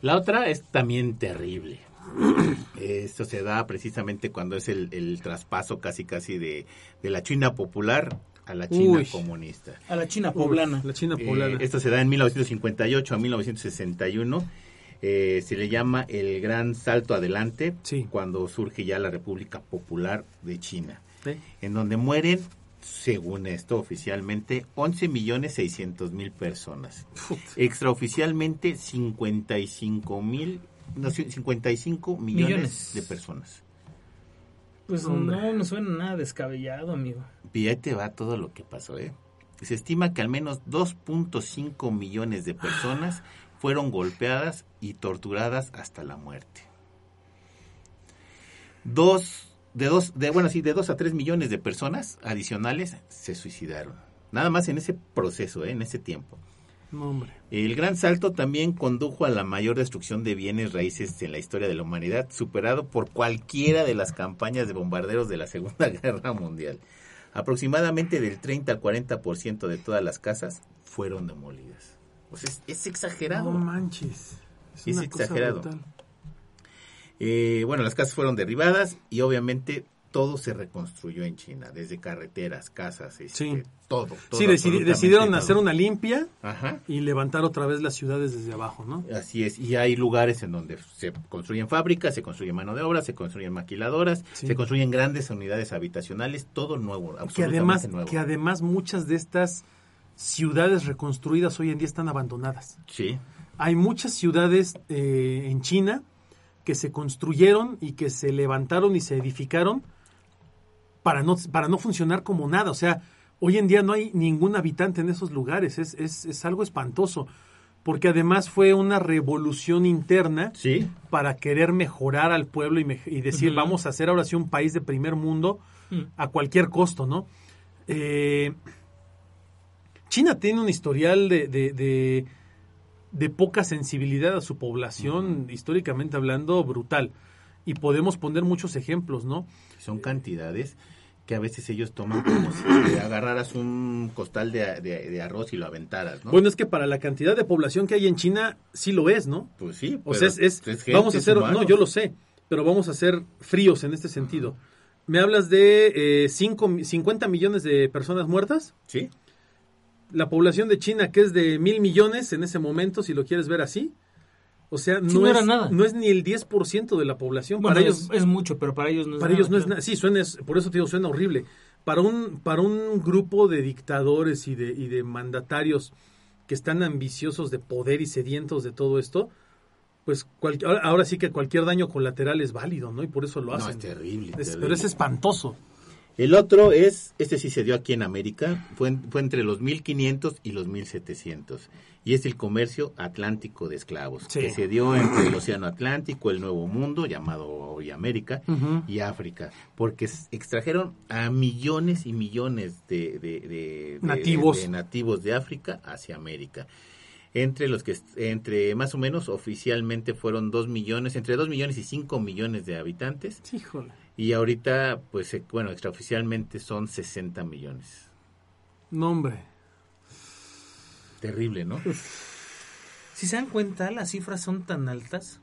La otra es también terrible. *clears throat* Esto se da precisamente cuando es el, traspaso casi casi de, la China popular a la China comunista. A la China poblana. la China poblana. Eh, esto se da en 1958 a 1961. Eh, se le llama el gran salto adelante cuando surge ya la República Popular de China, en donde mueren, según esto oficialmente, 11 millones 600 mil personas. Extraoficialmente, 55 mil 55 millones, de personas. Pues no, no suena nada descabellado, amigo. Y ahí te va todo lo que pasó, ¿eh? Se estima que al menos 2.5 millones de personas fueron golpeadas y torturadas hasta la muerte. Dos, de dos, de, bueno, sí, de dos a tres millones de personas adicionales se suicidaron. Nada más en ese proceso, ¿eh? en ese tiempo. El gran salto también condujo a la mayor destrucción de bienes raíces en la historia de la humanidad, superado por cualquiera de las campañas de bombarderos de la Segunda *laughs* Guerra Mundial. Aproximadamente del 30 al 40% de todas las casas fueron demolidas. Pues es, exagerado. No manches. Es, exagerado. Eh, bueno, las casas fueron derribadas y obviamente todo se reconstruyó en China, desde carreteras, casas, este, todo, Sí, decidieron hacer una limpia y levantar otra vez las ciudades desde abajo, ¿no? Así es, y hay lugares en donde se construyen fábricas, se construyen mano de obra, se construyen maquiladoras, se construyen grandes unidades habitacionales, todo nuevo, absolutamente que además, nuevo. Que además muchas de estas ciudades reconstruidas hoy en día están abandonadas. Sí. Hay muchas ciudades eh, en China que se construyeron y que se levantaron y se edificaron para no, para no funcionar como nada. O sea, hoy en día no hay ningún habitante en esos lugares. Es, es, es algo espantoso. Porque además fue una revolución interna para querer mejorar al pueblo y, decir, vamos a hacer ahora sí un país de primer mundo mm. a cualquier costo, ¿no? Eh, China tiene un historial de, de, de, poca sensibilidad a su población, históricamente hablando, brutal. Y podemos poner muchos ejemplos, ¿no? Son cantidades que a veces ellos toman como si agarraras un costal de, arroz y lo aventaras, ¿no? Bueno, es que para la cantidad de población que hay en China, sí lo es, ¿no? Pues sí. O sea, es, vamos a hacer, no, yo lo sé, pero vamos a ser fríos en este sentido. ¿Me hablas de eh, cinco, 50 millones de personas muertas? Sí. La población de China, que es de mil millones en ese momento, si lo quieres ver así. O sea, no, no es, era nada. no es ni el 10% de la población. Bueno, para es, ellos, es mucho, pero para ellos no es para nada, ellos no es nada. Sí, suena, es- por eso te digo, suena horrible. Para un, para un grupo de dictadores y de, y de mandatarios que están ambiciosos de poder y sedientos de todo esto, pues cual- ahora, ahora sí que cualquier daño colateral es válido, ¿no? Y por eso lo No, hacen. es terrible, Es- terrible. pero es espantoso. El otro es, este sí se dio aquí en América, fue, en- fue entre los 1500 y los 1700. Y es el comercio atlántico de esclavos, Sí. que se dio entre el Océano Atlántico, el Nuevo Mundo, llamado hoy América, y África, porque extrajeron a millones y millones de, de- de- de- Nativos. de nativos de África hacia América. Entre los que, entre más o menos oficialmente fueron 2 millones, entre 2 millones y 5 millones de habitantes. Híjole. Y ahorita, pues, bueno, extraoficialmente son 60 millones. No, hombre. Terrible, ¿no? Si se dan cuenta, las cifras son tan altas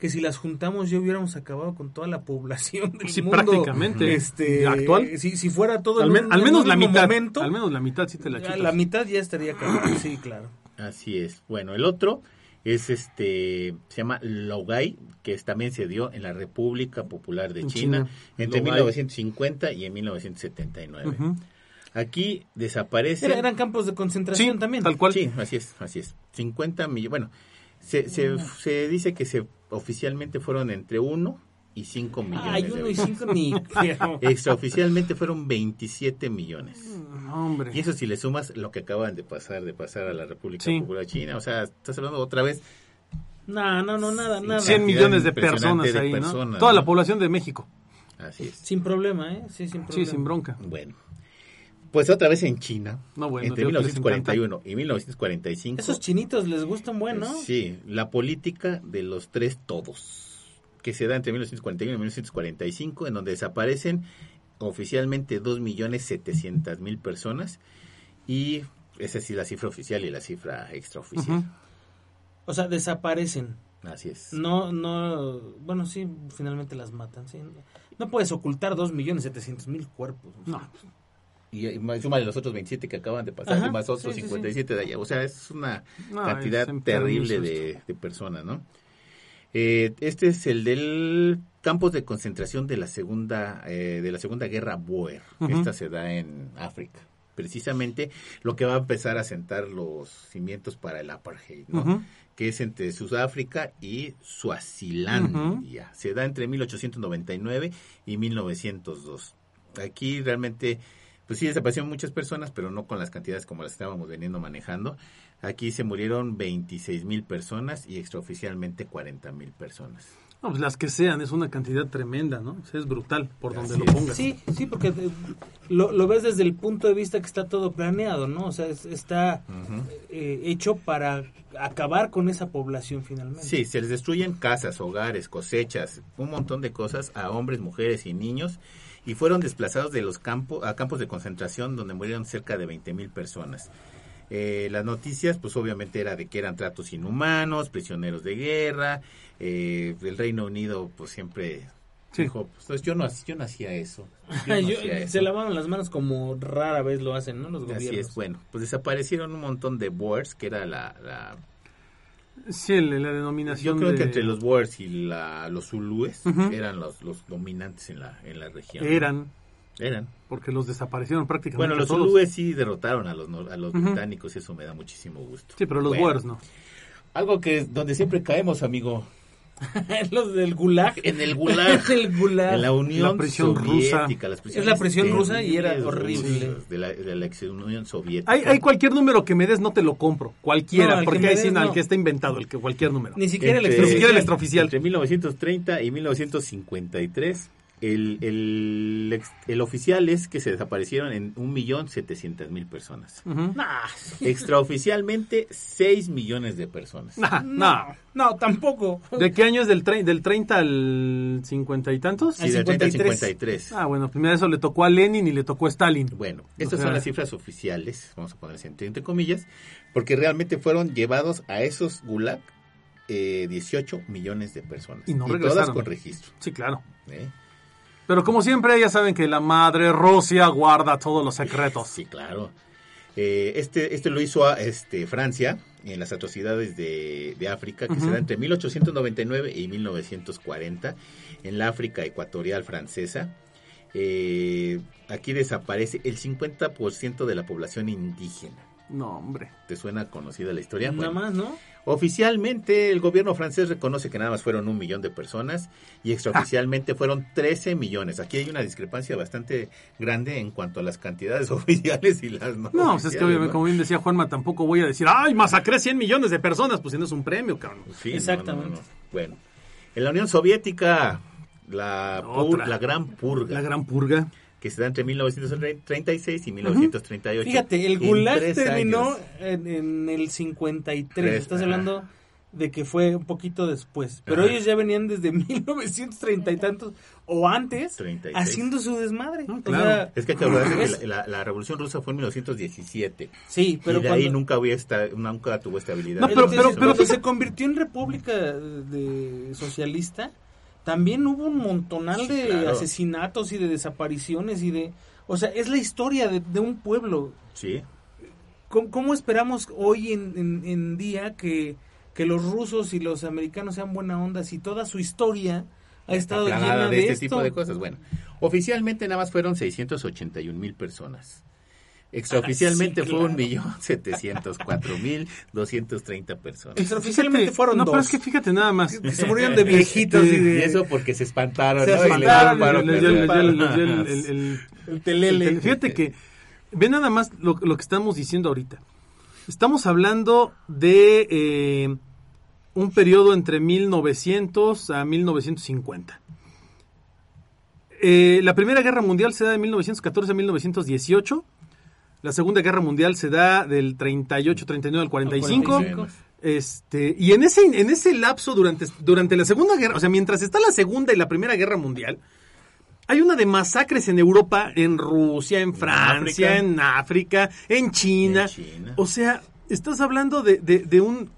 que si las juntamos ya hubiéramos acabado con toda la población del Sí, mundo. prácticamente. Este, ¿Actual? Si, si fuera todo Al, un- al en menos la mitad. momento, Al menos la mitad sí te la chutas. la mitad ya estaría acabada. *clears throat* Sí, claro. Así es. Bueno, el otro es este, se llama Logai, que es- también se dio en la República Popular de China, China. entre Logai. 1950 y en 1979. Ujú. Aquí desaparece. Era- eran campos de concentración Sí, también. tal cual. Sí, así es, así es. 50 millones. Bueno, se, se, se dice que se oficialmente fueron entre 1 y 5 millones. Ay, de uno y habitantes. cinco ni... *laughs* pero- Extraoficialmente fueron 27 millones. No, hombre. Y eso si le sumas lo que acaban de pasar, de pasar a la República Sí. Popular China, o sea, estás hablando otra vez No, no, no, nada, nada. 100 cantidad millones de personas de ahí, ¿no? personas, Toda ¿no? la población de México. Así es. Sin problema, ¿eh? Sí, sin problema. Sí, sin bronca. Bueno. Pues otra vez en China, No, bueno, entre creo que les 1941 y 1945. Esos chinitos les gustan bueno. Sí, la política de los tres todos, que se da entre 1941 y 1945, en donde desaparecen oficialmente 2.700.000 personas y esa sí es la cifra oficial y la cifra extraoficial. O sea, desaparecen. Así es. No, no, bueno, sí, finalmente las matan, sí. No puedes ocultar dos millones setecientos mil cuerpos. No. Y, y más- súmale los otros 27 que acaban de pasar, Ajá, y más otros sí, sí, 57 de allá. O sea, es una No, cantidad es terrible de, de personas, ¿no? Eh, este es el del campos de concentración de la segunda eh, de la segunda guerra Boer. Ujú. Esta se da en África. Precisamente lo que va a empezar a sentar los cimientos para el apartheid, ¿no? Que es entre Sudáfrica y Suazilandia. Se da entre 1899 y 1902. Aquí realmente, pues sí desaparecieron muchas personas, pero no con las cantidades como las estábamos veniendo manejando. Aquí se murieron 26 mil personas y extraoficialmente 40 mil personas. No, pues las que sean, es una cantidad tremenda, ¿no? O sea, es brutal por donde lo pongas. Sí, sí, porque eh, lo, lo ves desde el punto de vista que está todo planeado, ¿no? O sea, es- está eh, hecho para acabar con esa población finalmente. Sí, se les destruyen casas, hogares, cosechas, un montón de cosas a hombres, mujeres y niños y fueron desplazados de los campos a campos de concentración donde murieron cerca de 20 mil personas. Eh, las noticias, pues obviamente era de que eran tratos inhumanos, prisioneros de guerra. eh, el Reino Unido, pues siempre Sí. dijo, pues yo no, yo no hacía eso. yo no Yo- hacía eso". se lavaban las manos como rara vez lo hacen, ¿no? Los Así gobiernos. es, bueno, pues desaparecieron un montón de Boers, que era la, la Sí, la Yo denominación creo de- que entre los Boers y la, los Zulúes Ujú. eran los, los dominantes en la, en la región. Eran, Eran. porque los desaparecieron prácticamente Bueno, los. Zulúes sí derrotaron a los, a los Ujú. británicos y eso me da muchísimo gusto. Sí, pero los Bueno, Boers no. Algo que es donde siempre caemos, amigo. *laughs* Los del gulag. En el Gulag. En *laughs* el gulag. En la Unión La prisión Soviética. rusa. Las Es la prisión rusa y era horrible. De la, de la ex Unión Soviética. Hay, hay cualquier número que me des, no te lo compro. Cualquiera, No, porque hay no, no. que está inventado, el que cualquier número. Ni siquiera el Entre- Ni siquiera el extraoficial. extraoficial. Entre 1930 y 1953, el, el, el oficial es que se desaparecieron en 1.700.000 personas. Ujú. Nah, Extraoficialmente, 6 millones de personas. Nah, no, no. no, tampoco. ¿De qué año es del, tre- del 30 al 50 y tantos? Sí, del 30 al 53. 53. Ah, bueno, primero eso le tocó a Lenin y le tocó a Stalin. Bueno, estas O sea- son las cifras oficiales, vamos a ponerse entre, entre comillas, porque realmente fueron llevados a esos gulag eh, 18 millones de personas. Y no todas regresaron. con registro. Sí, claro. ¿eh? Pero como siempre, ya saben que la madre Rusia guarda todos los secretos. Sí, claro. Eh, este, este lo hizo a, este, Francia en las atrocidades de, África, que se da entre 1899 y 1940, en la África ecuatorial francesa. Eh, aquí desaparece el 50% de la población indígena. No, hombre. ¿Te suena conocida la historia? Nada más, ¿no? Oficialmente el gobierno francés reconoce que nada más fueron un millón de personas y extraoficialmente fueron 13 millones. Aquí hay una discrepancia bastante grande en cuanto a las cantidades *laughs* oficiales y las no. No, pues es que obviamente, como bien decía Juanma, tampoco voy a decir, ay, masacré 100 millones de personas, pues si no es un premio, cabrón. Sí, Exactamente. bueno, en la Unión Soviética, la, la gran purga. La gran purga que se da entre 1936 y 1938. Fíjate, el Gulag terminó en, el 53. Estás hablando de que fue un poquito después. Pero ellos ya venían desde 1930 y tantos o antes haciendo su desmadre. es que, que la, revolución rusa fue en 1917. Sí, pero y de ahí nunca, había nunca tuvo estabilidad. pero, pero, pero, se convirtió en república de socialista también hubo un montonal de asesinatos y de desapariciones y de... O sea, es la historia de, un pueblo. Sí. ¿Cómo, esperamos hoy en, día que, los rusos y los americanos sean buena onda si toda su historia ha estado llena de, este tipo de cosas? Bueno, oficialmente nada más fueron 681 mil personas. Extraoficialmente fue un millón *laughs* setecientos cuatro mil doscientos treinta personas. Extraoficialmente fueron no, dos. pero es que fíjate nada más. Se murieron de viejitos y, de... eso porque se espantaron. Se espantaron. El telele. Fíjate que, ve nada más lo, lo, que estamos diciendo ahorita. Estamos hablando de eh, un periodo entre 1900 a 1950. Eh, la Primera Guerra Mundial se da de 1914 a 1918 la Segunda Guerra Mundial se da del 38, 39 al 45. Este, y en ese, en ese lapso durante, durante la Segunda Guerra, o sea, mientras está la Segunda y la Primera Guerra Mundial, hay una de masacres en Europa, en Rusia, en Francia, en África, en China. O sea, estás hablando de, de, un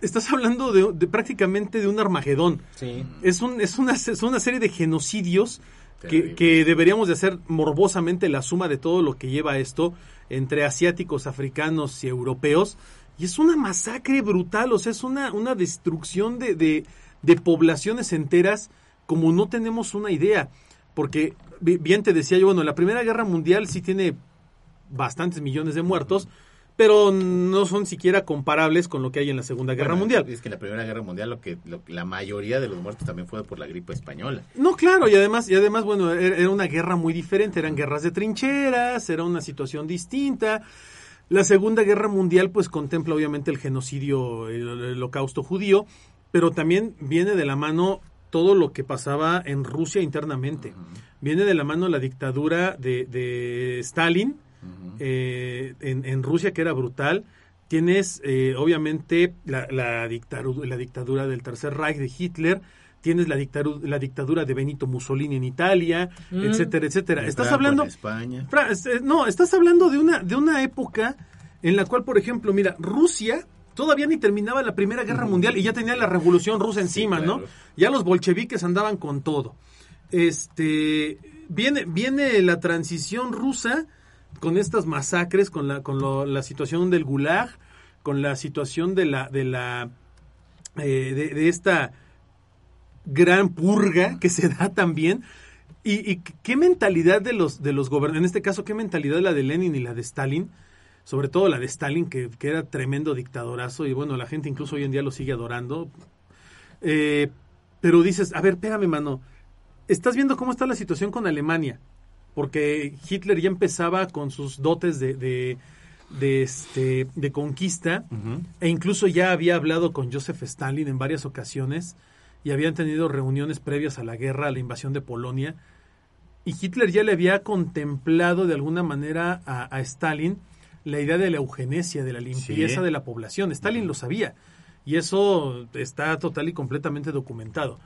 estás hablando de, prácticamente de un Armagedón. Sí. Es, un, es, una, es una serie de genocidios que, deberíamos de hacer morbosamente la suma de todo lo que lleva esto entre asiáticos, africanos y europeos. Y es una masacre brutal, o sea, es una, una destrucción de, de, poblaciones enteras como no tenemos una idea. Porque, bien te decía yo, bueno, la Primera Guerra Mundial sí tiene bastantes millones de muertos, pero no son siquiera comparables con lo que hay en la Segunda Guerra Mundial. Es que en la Primera Guerra Mundial lo que la mayoría de los muertos también fue por la gripe española. No, claro, y además y además bueno, er, era una guerra muy diferente, eran guerras de trincheras, era una situación distinta. La Segunda Guerra Mundial pues contempla obviamente el genocidio, el, holocausto judío, pero también viene de la mano todo lo que pasaba en Rusia internamente. Viene de la mano la dictadura de, de Stalin, eh, en, Rusia, que era brutal. Tienes, eh, obviamente, la, la, dictadura, la dictadura del Tercer Reich de Hitler. Tienes la dictadura, la dictadura de Benito Mussolini en Italia, etcétera, etcétera. Estás hablando... España. Eh, no, estás hablando de una, de una época en la cual, por ejemplo, mira, Rusia todavía ni terminaba la Primera Guerra Mundial y ya tenía la Revolución Rusa encima, ¿no? Ya los bolcheviques andaban con todo. Este viene viene la transición rusa con estas masacres, con la, con la situación del gulag, con la situación de la, de la, eh, de, esta gran purga que se da también. Y, qué mentalidad de los, de los gobernantes, en este caso, qué mentalidad la de Lenin y la de Stalin, sobre todo la de Stalin, que, era tremendo dictadorazo, y bueno, la gente incluso hoy en día lo sigue adorando. Eh, pero dices, a ver, espérame, mano, estás viendo cómo está la situación con Alemania porque Hitler ya empezaba con sus dotes de, de, este, de conquista e incluso ya había hablado con Joseph Stalin en varias ocasiones y habían tenido reuniones previas a la guerra, a la invasión de Polonia y Hitler ya le había contemplado de alguna manera a, Stalin la idea de la eugenesia, de la limpieza de la población. Stalin lo sabía y eso está total y completamente documentado.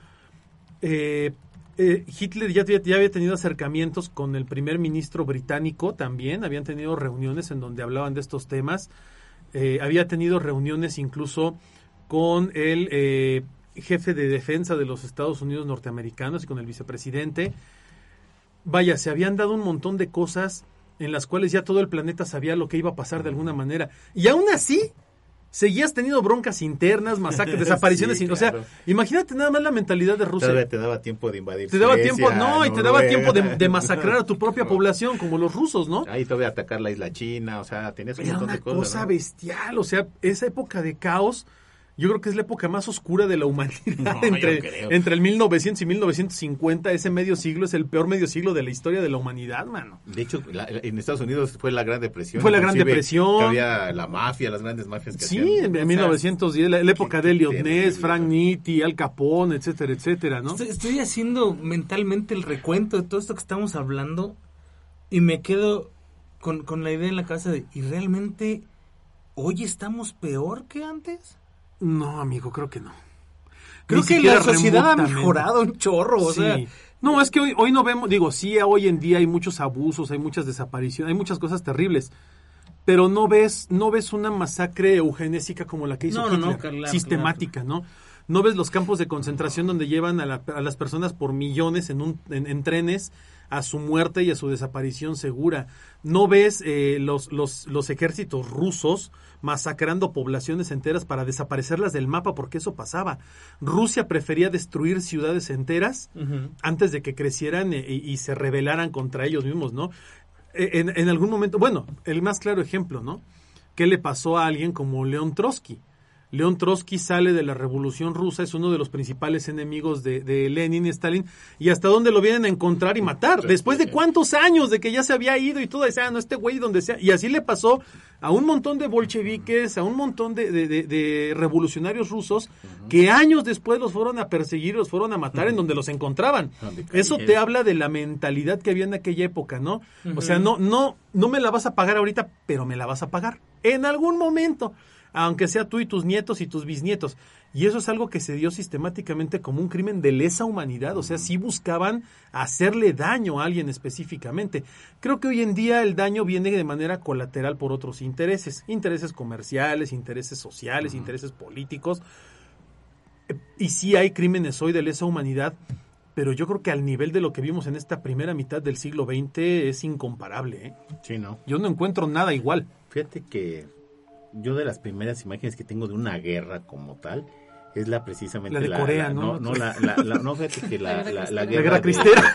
Eh, eh, Hitler ya, había tenido acercamientos con el primer ministro británico también, habían tenido reuniones en donde hablaban de estos temas, eh, había tenido reuniones incluso con el eh, jefe de defensa de los Estados Unidos norteamericanos y con el vicepresidente. Vaya, se habían dado un montón de cosas en las cuales ya todo el planeta sabía lo que iba a pasar de alguna manera. Y aún así, seguías teniendo broncas internas, masacres, *laughs* desapariciones. O sea, imagínate nada más la mentalidad de Rusia. Todavía te daba tiempo de invadir. Te daba tiempo, no, y te daba tiempo de, masacrar a tu propia *laughs* población, como los rusos, ¿no? Ahí todavía atacar la isla china, o sea, tenías un Era montón una de cosas. cosa bestial, o sea, esa época de caos yo creo que es la época más oscura de la *laughs* humanidad. entre, entre el 1900 y 1950, ese medio siglo es el peor medio siglo de la historia de la humanidad, mano. De hecho, la, en Estados Unidos fue la Gran Depresión. Fue la Gran Depresión. había la mafia, las grandes mafias que Sí, hacían, en, 1910, la, la, época de Elliot Ness, Frank Nitti, Al Capone, etcétera, etcétera, ¿no? Estoy, estoy haciendo mentalmente el recuento de todo esto que estamos hablando y me quedo con, con la idea en la cabeza de, ¿y realmente hoy estamos peor que antes? No, amigo, creo que no. Creo que la sociedad ha mejorado un chorro, o sí. sea. No, es que hoy, hoy no vemos, digo, sí, hoy en día hay muchos abusos, hay muchas desapariciones, hay muchas cosas terribles, pero no ves, no ves una masacre eugenésica como la que hizo no, Hitler, no, no, claro, sistemática, claro. ¿no? No ves los campos de concentración donde llevan a, la, a las personas por millones en, un, en, en, trenes a su muerte y a su desaparición segura. No ves eh, los, los, los ejércitos rusos masacrando poblaciones enteras para desaparecerlas del mapa, porque eso pasaba. Rusia prefería destruir ciudades enteras uh -huh. antes de que crecieran y, y, se rebelaran contra ellos mismos, ¿no? En, en, algún momento, bueno, el más claro ejemplo, ¿no? ¿Qué le pasó a alguien como León Trotsky? León Trotsky sale de la Revolución Rusa, es uno de los principales enemigos de, de, Lenin y Stalin, y hasta dónde lo vienen a encontrar y matar. Después de cuántos años de que ya se había ido y todo, decía, ah, no, este güey donde sea. Y así le pasó a un montón de bolcheviques, a un montón de, de, de revolucionarios rusos, uh -huh. que años después los fueron a perseguir, los fueron a matar uh -huh. en donde los encontraban. Eso te habla de la mentalidad que había en aquella época, ¿no? O sea, no, no, no me la vas a pagar ahorita, pero me la vas a pagar en algún momento aunque sea tú y tus nietos y tus bisnietos. Y eso es algo que se dio sistemáticamente como un crimen de lesa humanidad, o sea, sí buscaban hacerle daño a alguien específicamente. Creo que hoy en día el daño viene de manera colateral por otros intereses, intereses comerciales, intereses sociales, uh -huh. intereses políticos. Y sí hay crímenes hoy de lesa humanidad, pero yo creo que al nivel de lo que vimos en esta primera mitad del siglo XX es incomparable. ¿eh? Sí, ¿no? Yo no encuentro nada igual. Fíjate que yo de las primeras imágenes que tengo de una guerra como tal es la precisamente la de Corea, la, ¿no? No, la, la, la, no fíjate que la, la, la, guerra, guerra cristera.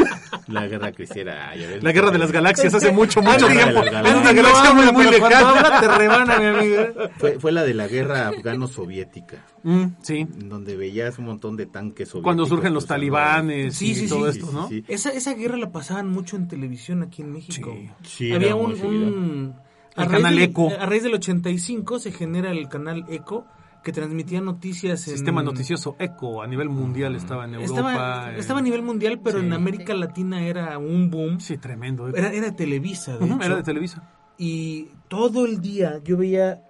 La guerra cristera. Ay, ver, la guerra de las galaxias hace mucho, mucho la tiempo. Es una galaxia muy, muy lejana. Ahora te rebana, mi amigo. Fue, fue la de la guerra afgano-soviética. Mm, sí. Donde veías un montón de tanques soviéticos. Cuando surgen los talibanes Sí, y sí, todo sí, esto, sí, ¿no? sí. Esa, esa guerra la pasaban mucho en televisión aquí en México. Sí. Sí, Había un- El canal del- Eco. A raíz del 85 se genera el canal Eco que transmitía noticias en... Sistema noticioso ECO a nivel mundial estaba en Europa. Estaba, en- estaba a nivel mundial, pero Sí. en América Latina era un boom. Sí, tremendo. ECO. Era, era Televisa, de Ujú, hecho. era de Televisa. y todo el día yo veía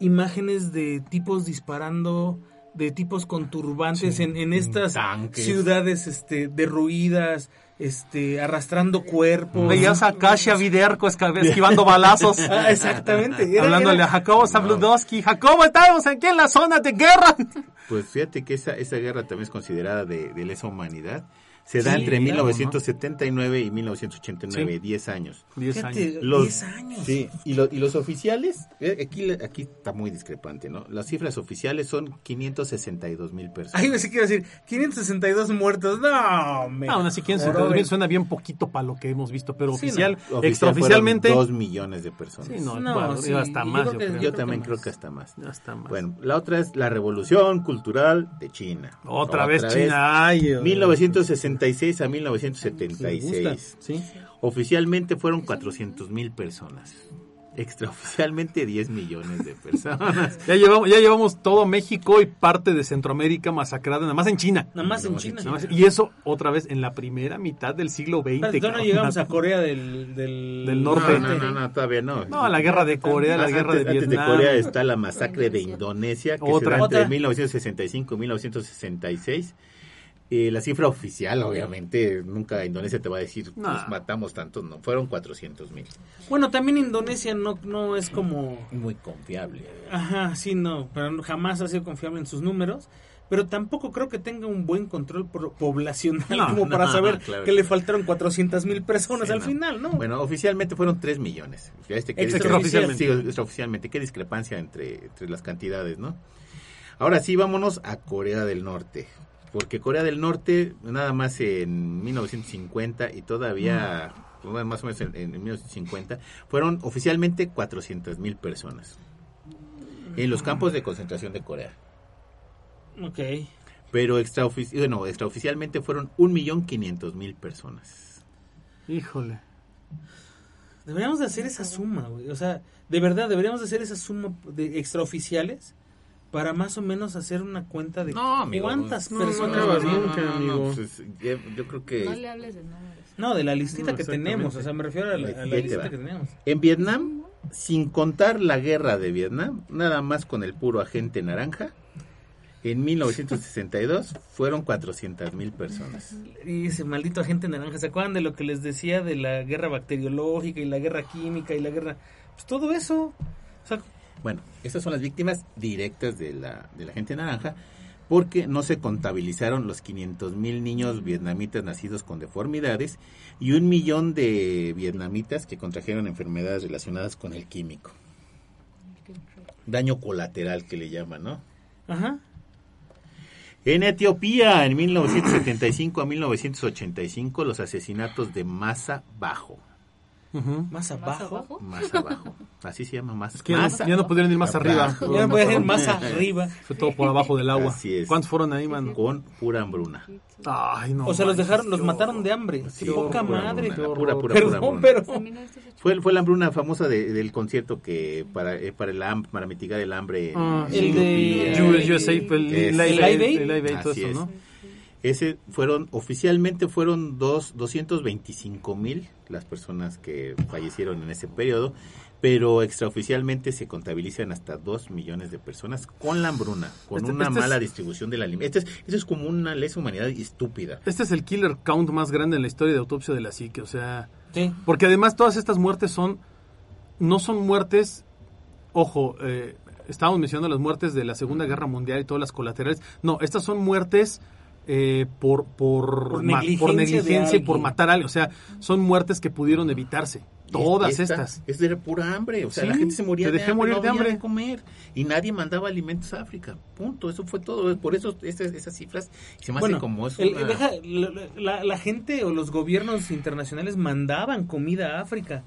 imágenes de tipos disparando, de tipos con turbantes en, en estas ciudades este, derruidas, este, arrastrando cuerpos. Veías a Kasia Viderco esquivando balazos. *laughs* Ah, exactamente. Era- Hablándole era- a Jacobo Zabludowski. Jacobo, estamos aquí en la zona de guerra. Pues fíjate que esa, esa guerra también es considerada de, de lesa humanidad. Se da Sí, entre claro, 1979 y 1989, Sí. 10 años. Diez Fíjate, años. Los, 10 años. Sí, y, lo- y los oficiales, eh, aquí, aquí está muy discrepante, ¿no? Las cifras oficiales son 562 mil personas. Ay, que iba a decir 562 muertos. No, me Aún así, ¿quién se joroben. bien suena bien poquito para lo que hemos visto, pero Sí, oficial, Oficial fueron extraoficialmente. 2 millones de personas. Sí, no, No, bueno, sí, hasta yo más, creo yo que- creo. Yo creo también que creo que hasta más. Hasta más. Bueno, la otra es la revolución cultural de China. Otra, vez China. Ay, Dios. 1966 a Me gusta. 1976. Sí. Oficialmente fueron 400 mil personas. Extraoficialmente *laughs* 10 millones de personas. Ya llevamos, ya llevamos todo México y parte de Centroamérica masacrada, nada más en China. Nada más en China. Nada más- y eso otra vez en la primera mitad del siglo XX. No llegamos a Corea del, del, Del norte. No, no, no, no, todavía no. No, la guerra de Corea, la Antes- guerra de antes Vietnam. de Corea está la masacre de Indonesia, que Otra. se da entre Otra. 1965 y 1966. Eh, la cifra oficial, obviamente, nunca Indonesia te va a decir, No. pues matamos tantos, no, fueron 400 mil. Bueno, también Indonesia no, no es como... Muy confiable. Ajá, sí, no, pero jamás ha sido confiable en sus números. pero tampoco creo que tenga un buen control poblacional como para saber que le faltaron 400 mil personas al final, ¿no? Bueno, oficialmente fueron 3 millones. Este, extraoficialmente. Sí, extraoficialmente. Qué discrepancia entre, entre las cantidades, ¿no? Ahora sí, vámonos a Corea del Norte. Porque Corea del Norte, nada más en 1950 y todavía, mm. más o menos en, en 1950, fueron oficialmente 400 mil personas en los campos de concentración de Corea. Ok. Pero extraofici bueno, extraoficialmente fueron 1.500.000 personas. Híjole. Deberíamos de hacer esa suma, güey. O sea, de verdad, deberíamos de hacer esa suma de extraoficiales para más o menos hacer una cuenta de cuántas personas. No, pues, yo creo que... No le hables de números. No, de la listita que tenemos. O sea, me refiero a la, a la listita que tenemos. En Vietnam, sin contar la guerra de Vietnam, nada más con el puro agente naranja, en 1962 fueron 400 mil personas. Y ese maldito agente naranja, ¿se acuerdan de lo que les decía de la guerra bacteriológica y la guerra química y la guerra... Pues todo eso. Bueno, estas son las víctimas directas de la, de la agente naranja porque no se contabilizaron los 500 mil niños vietnamitas nacidos con deformidades y un millón de vietnamitas que contrajeron enfermedades relacionadas con el químico. Daño colateral que le llaman, ¿no? Ajá. En Etiopía, en 1975 a 1985, los asesinatos de masa bajo. ¿Más abajo? Más abajo. Así se llama más. Es que ya no pudieron ir más arriba. Ya no pudieron ir más arriba. Fue todo por abajo del agua. Así es. ¿Cuántos fueron ahí, mano? Con pura hambruna. Ay, no. O sea, los dejaron, los mataron de hambre. Sí, poca madre. Pura, pura, Perdón, pero... Fue, fue la hambruna famosa de, del concierto que para, eh, para, el, para mitigar el hambre. Ah, el de USA, el Live Aid, todo eso, ¿no? Ese fueron, oficialmente fueron dos, 225 mil las personas que fallecieron en ese periodo, pero extraoficialmente se contabilizan hasta 2 millones de personas con la hambruna, con este, una este mala distribución del alimento. Este es, es como una lesa humanidad estúpida. Este es el killer count más grande en la historia de autopsia de la psique, o sea... Porque además todas estas muertes son... No son muertes... Ojo, eh, estábamos mencionando las muertes de la Segunda Guerra Mundial y todas las colaterales. No, estas son muertes eh, por, por, negligencia, y por matar a alguien. O sea, son muertes que pudieron evitarse. Todas estas. Es de pura hambre. O sea, la gente se moría de hambre. Morir de hambre. comer. Y nadie mandaba alimentos a África. Punto. Eso fue todo. Por eso esas, esas cifras se me hacen como eso. la, gente o los gobiernos internacionales mandaban comida a África.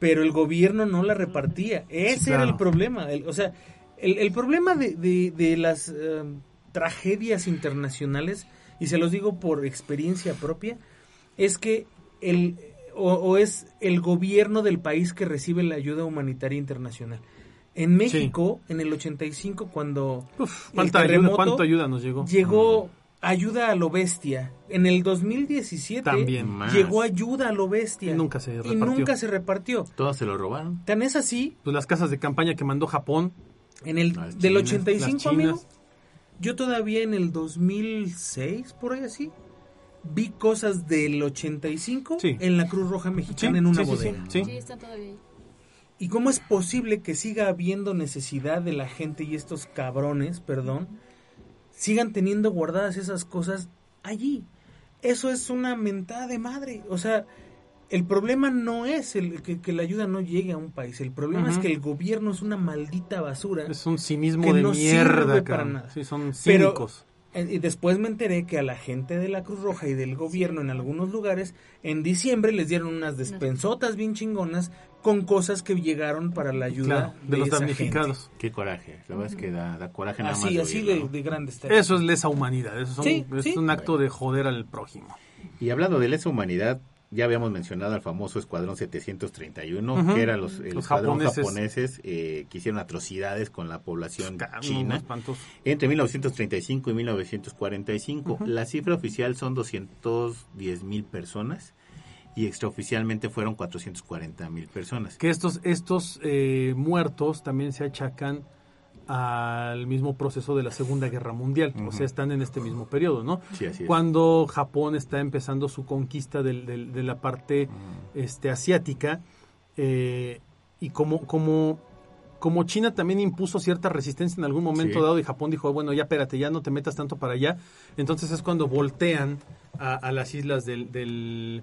Pero el gobierno no la repartía. Ese era el problema. o sea, el, problema de, de, las. Eh, tragedias internacionales, y se los digo por experiencia propia, es que el, o, es el gobierno del país que recibe la ayuda humanitaria internacional. En México, en el 85, cuando falta ayuda, ¿cuánto ayuda nos llegó? Llegó ayuda a lo bestia. En el 2017 También llegó ayuda a lo bestia. Y nunca se repartió. Y nunca se repartió. Todos se lo robaron. Tan es así. Pues las casas de campaña que mandó Japón. En el del 85, amigo, yo todavía en el 2006, por ahí así, vi cosas del 85 en la Cruz Roja Mexicana en una bodega. Sí, está todavía ahí. ¿Y cómo es posible que siga habiendo necesidad de la gente y estos cabrones, perdón, sigan teniendo guardadas esas cosas allí? Eso es una mentada de madre. O sea, el problema no es el que, la ayuda no llegue a un país, el problema es que el gobierno es una maldita basura. Es un cinismo de mierda, para nada. Sí, son cínicos. Pero, eh, y después me enteré que a la gente de la Cruz Roja y del gobierno en algunos lugares, en diciembre les dieron unas despensotas bien chingonas con cosas que llegaron para la ayuda de, los damnificados. Qué coraje, la verdad es que da, coraje nada así, más. Así de, de grande Eso es lesa humanidad, eso es un acto de joder al prójimo. Y hablando de lesa humanidad, ya habíamos mencionado al famoso Escuadrón 731, que eran los, los japoneses, eh, que hicieron atrocidades con la población china entre 1935 y 1945. La cifra oficial son 210 mil personas y extraoficialmente fueron 440 mil personas. Que estos, estos eh, muertos también se achacan al mismo proceso de la Segunda Guerra Mundial, o sea, están en este mismo periodo, ¿no? Sí, así es. Cuando Japón está empezando su conquista de la parte este, asiática, eh, y como, como como China también impuso cierta resistencia en algún momento dado y Japón dijo, bueno, ya espérate, ya no te metas tanto para allá, entonces es cuando voltean a, las islas del, del,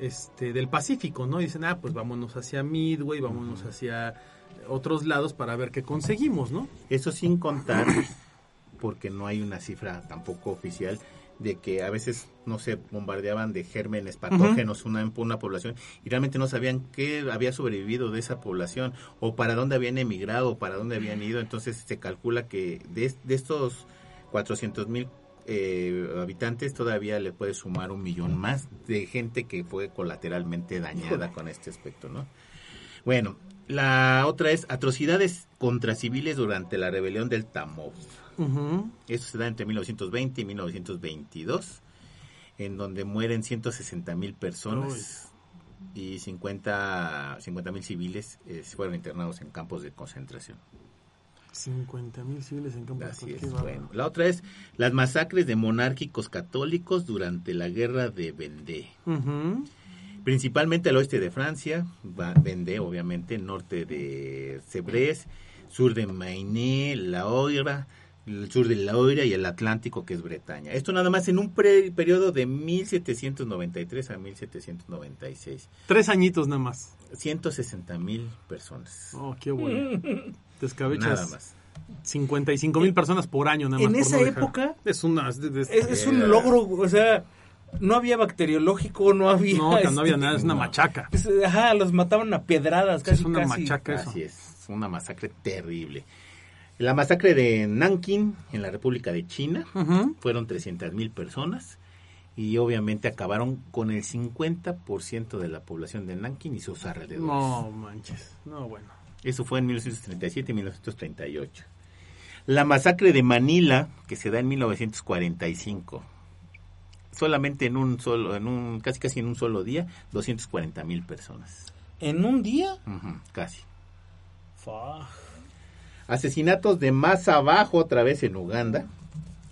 este, del Pacífico, ¿no? Dicen, ah, pues vámonos hacia Midway, vámonos hacia otros lados para ver qué conseguimos, ¿no? Eso sin contar, porque no hay una cifra tampoco oficial, de que a veces, no se bombardeaban de gérmenes patógenos una, una población y realmente no sabían qué había sobrevivido de esa población o para dónde habían emigrado o para dónde habían ido. Entonces se calcula que de, de estos 400 mil eh, habitantes todavía le puede sumar un millón más de gente que fue colateralmente dañada con este aspecto, ¿no? Bueno, la otra es atrocidades contra civiles durante la rebelión del Tamov. Eso se da entre 1920 y 1922, en donde mueren 160 mil personas y 50 mil civiles eh, fueron internados en campos de concentración. 50 mil civiles en campos de concentración. La otra es las masacres de monárquicos católicos durante la guerra de Vendée. Principalmente al oeste de Francia, Vendée obviamente, norte de Cebrés, sur de Maine, La Oira, el sur de la Oira y el Atlántico, que es Bretaña. Esto nada más en un periodo de 1793 a 1796. Tres añitos nada más. 160 mil personas. Oh, qué bueno. *laughs* Descabechas. Nada más. 55 mil personas por año nada más. En esa época es, una, es, un logro, o sea, no había bacteriológico, no había... No, no había nada, es una machaca. ajá, los mataban a pedradas, casi, Es una machaca eso. Así es, una masacre terrible. La masacre de Nanking en la República de China fueron 300 mil personas y obviamente acabaron con el 50% de la población de Nanking y sus alrededores. No manches, no bueno. Eso fue en 1937 y 1938. La masacre de Manila, que se da en 1945. Solamente en un solo, en un, casi casi en un solo día, 240 mil personas. ¿En un día? casi. Asesinatos de más abajo otra vez en Uganda.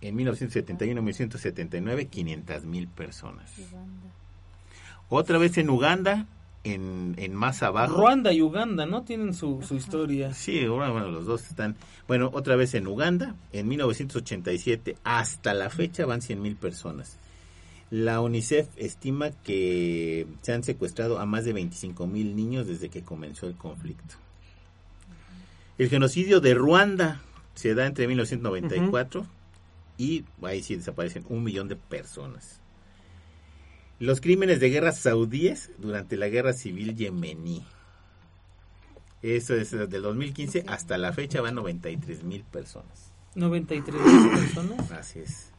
En 1971-1979, 500 mil personas. Otra vez en Uganda, en, en, más abajo. Ruanda y Uganda, ¿no? Tienen su, su historia. Sí, bueno, los dos están. Bueno, otra vez en Uganda, en 1987, hasta la fecha van 100 mil personas. La UNICEF estima que se han secuestrado a más de 25 mil niños desde que comenzó el conflicto. El genocidio de Ruanda se da entre 1994 y ahí sí desaparecen un millón de personas. Los crímenes de guerra saudíes durante la guerra civil yemení. Eso es desde el 2015 hasta la fecha van 93 mil personas. ¿93 mil personas? Así es.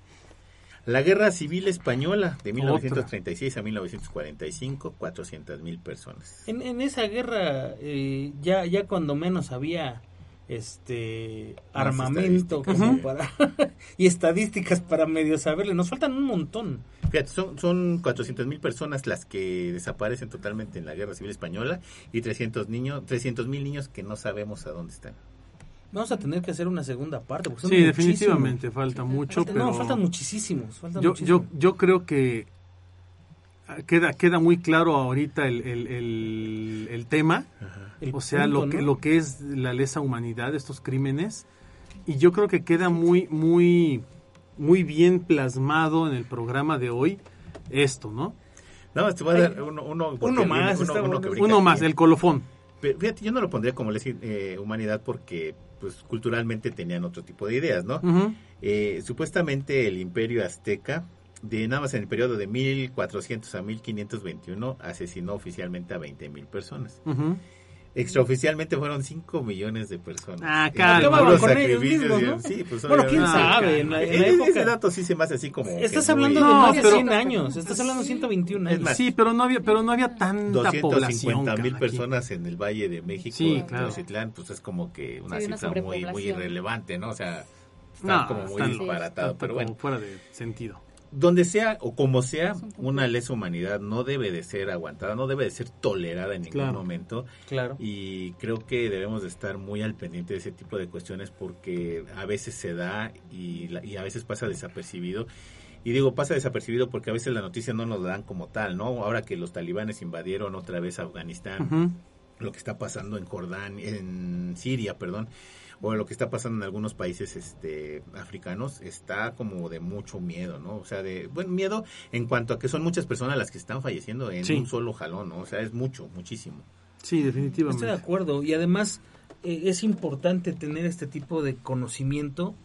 La Guerra Civil Española de 1936 a 1945, 400 mil personas. En, en esa guerra, eh, ya, ya cuando menos había este armamento como para *laughs* y estadísticas para medio saberle. Nos faltan un montón. Fíjate son son 400 mil personas las que desaparecen totalmente en la guerra civil española y 300 niños 300 mil niños que no sabemos a dónde están. Vamos a tener que hacer una segunda parte sí definitivamente falta mucho pero no faltan muchísimos yo yo yo creo que queda queda muy claro ahorita el, el, el, tema. O sea lo que lo que es la lesa humanidad estos crímenes. Y yo creo que queda muy muy muy bien plasmado en el programa de hoy esto no no te voy a dar uno, uno, más uno, más el colofón. Fíjate yo no lo pondría como lesa eh, humanidad porque pues culturalmente tenían otro tipo de ideas no eh, supuestamente el imperio azteca de nada más en el periodo de 1400 a 1521 asesinó oficialmente a 20.000 personas. Extraoficialmente fueron 5 millones de personas. Ah, claro. con ellos mismos, ¿no? Sí, pues bueno, quién sabe. En la, época... Ese dato sí se me hace así como. Estás hablando de más de 100 años. Estás hablando de 121 años. sí, pero no había, pero no había tanta 250 mil personas en el Valle de México. Sí, claro. pues es como que una cifra muy, muy irrelevante, ¿no? O sea, está como muy disparatado. pero bueno. fuera de sentido donde sea o como sea, una lesa humanidad no debe de ser aguantada, no debe de ser tolerada en ningún momento. Claro. Y creo que debemos de estar muy al pendiente de ese tipo de cuestiones porque a veces se da y, y a veces pasa desapercibido. Y digo, pasa desapercibido porque a veces la noticia no nos la dan como tal, ¿no? Ahora que los talibanes invadieron otra vez Afganistán, lo que está pasando en Jordania, en Siria, perdón, o lo que está pasando en algunos países este africanos está como de mucho miedo, ¿no? O sea, de buen miedo en cuanto a que son muchas personas las que están falleciendo en un solo jalón, ¿no? O sea, es mucho, muchísimo. Sí, definitivamente. Estoy de acuerdo y además eh, es importante tener este tipo de conocimiento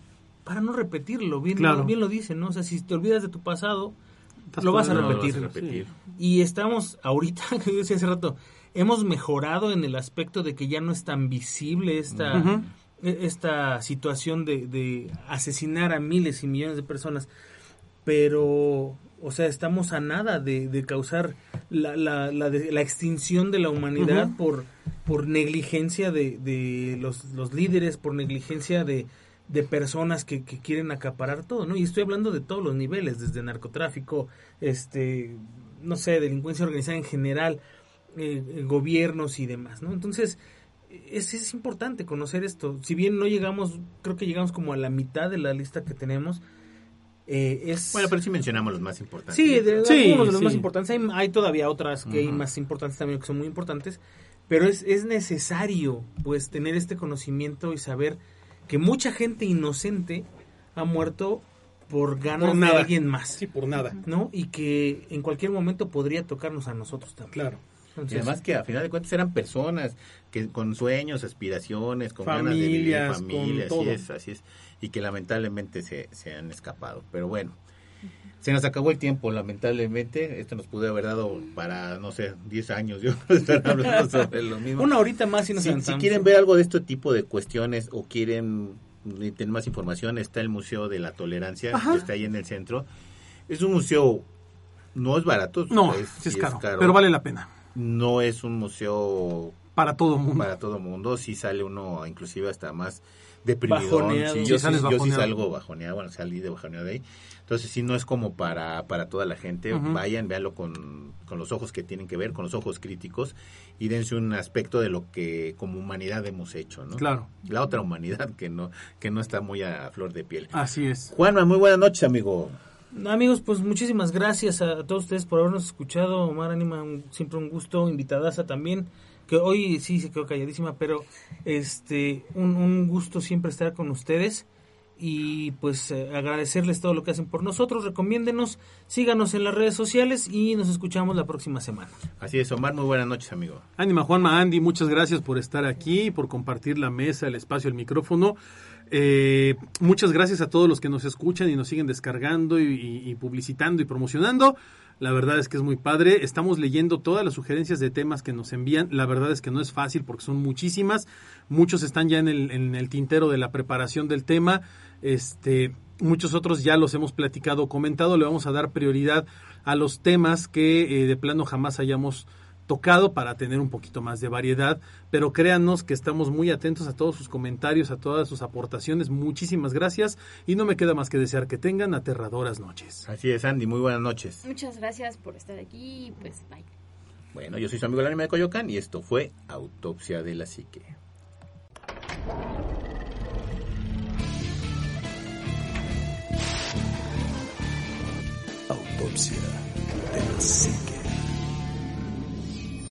para no repetirlo. Bien, bien lo dicen, ¿no? O sea, si te olvidas de tu pasado, lo vas, a repetir. Y estamos ahorita, *laughs* que yo decía hace rato, hemos mejorado en el aspecto de que ya no es tan visible esta, e, esta situación de, asesinar a miles y millones de personas. Pero, o sea, estamos a nada de, causar la, la, la, extinción de la humanidad por, por negligencia de, de los, los líderes, por negligencia de, de personas que, que, quieren acaparar todo, ¿no? Y estoy hablando de todos los niveles, desde narcotráfico, este, no sé, delincuencia organizada en general, eh, gobiernos y demás, ¿no? Entonces, es, es importante conocer esto. Si bien no llegamos, creo que llegamos como a la mitad de la lista que tenemos, eh, es... Bueno, pero sí mencionamos los más importantes. Sí, de, algunos de los más importantes. Hay, todavía otras que hay más importantes también que son muy importantes, pero es, es necesario pues tener este conocimiento y saber que mucha gente inocente ha muerto por ganas de alguien más. Sí, por nada. ¿No? Y que en cualquier momento podría tocarnos a nosotros también. Claro. Y además que a final de cuentas eran personas que con sueños, aspiraciones, con ganas de vivir, familias, así es, así es, y que lamentablemente se, se han escapado. Pero bueno, se nos acabó el tiempo, lamentablemente. Esto nos pudo haber dado para, no sé, 10 años. Yo *laughs* estar hablando sobre lo mismo. Una horita más y nos si, si quieren ver algo de este tipo de cuestiones o quieren tener más información, está el Museo de la Tolerancia, que está ahí en el centro. Es un museo, no es barato. No, es, caro, pero vale la pena. No es un museo... Para todo mundo. Para todo mundo. Sí sale uno, inclusive hasta más deprimido. Sí, yo, sí, yo sí salgo bajoneado, bueno, salí de bajoneado de ahí. Entonces, sí, no es como para, para toda la gente. Vayan, véanlo con, con, los ojos que tienen que ver, con los ojos críticos, y dense un aspecto de lo que como humanidad hemos hecho, ¿no? Claro. La otra humanidad que no, que no está muy a flor de piel. Así es. Juanma, muy buenas noches, amigo. Amigos, pues muchísimas gracias a todos ustedes por habernos escuchado. Omar Anima, siempre un gusto, invitadaza también que hoy sí se quedó calladísima, pero este un, un gusto siempre estar con ustedes y pues eh, agradecerles todo lo que hacen por nosotros, recomiéndenos, síganos en las redes sociales y nos escuchamos la próxima semana. Así es, Omar, muy buenas noches, amigo. Ánima Juanma Andy, muchas gracias por estar aquí, por compartir la mesa, el espacio, el micrófono. Eh, muchas gracias a todos los que nos escuchan y nos siguen descargando y publicitando y promocionando. La verdad es que es muy padre. Estamos leyendo todas las sugerencias de temas que nos envían. La verdad es que no es fácil porque son muchísimas. Muchos están ya en el, tintero de la preparación del tema. Este, muchos otros ya los hemos platicado, comentado. Le vamos a dar prioridad a los temas que eh, de plano jamás hayamos tocado para tener un poquito más de variedad, pero créanos que estamos muy atentos a todos sus comentarios, a todas sus aportaciones. Muchísimas gracias y no me queda más que desear que tengan aterradoras noches. Así es, Andy, muy buenas noches. Muchas gracias por estar aquí, pues bye. Bueno, yo soy su amigo el anime de Coyoacán y esto fue Autopsia de la Psique. Autopsia de la Psique.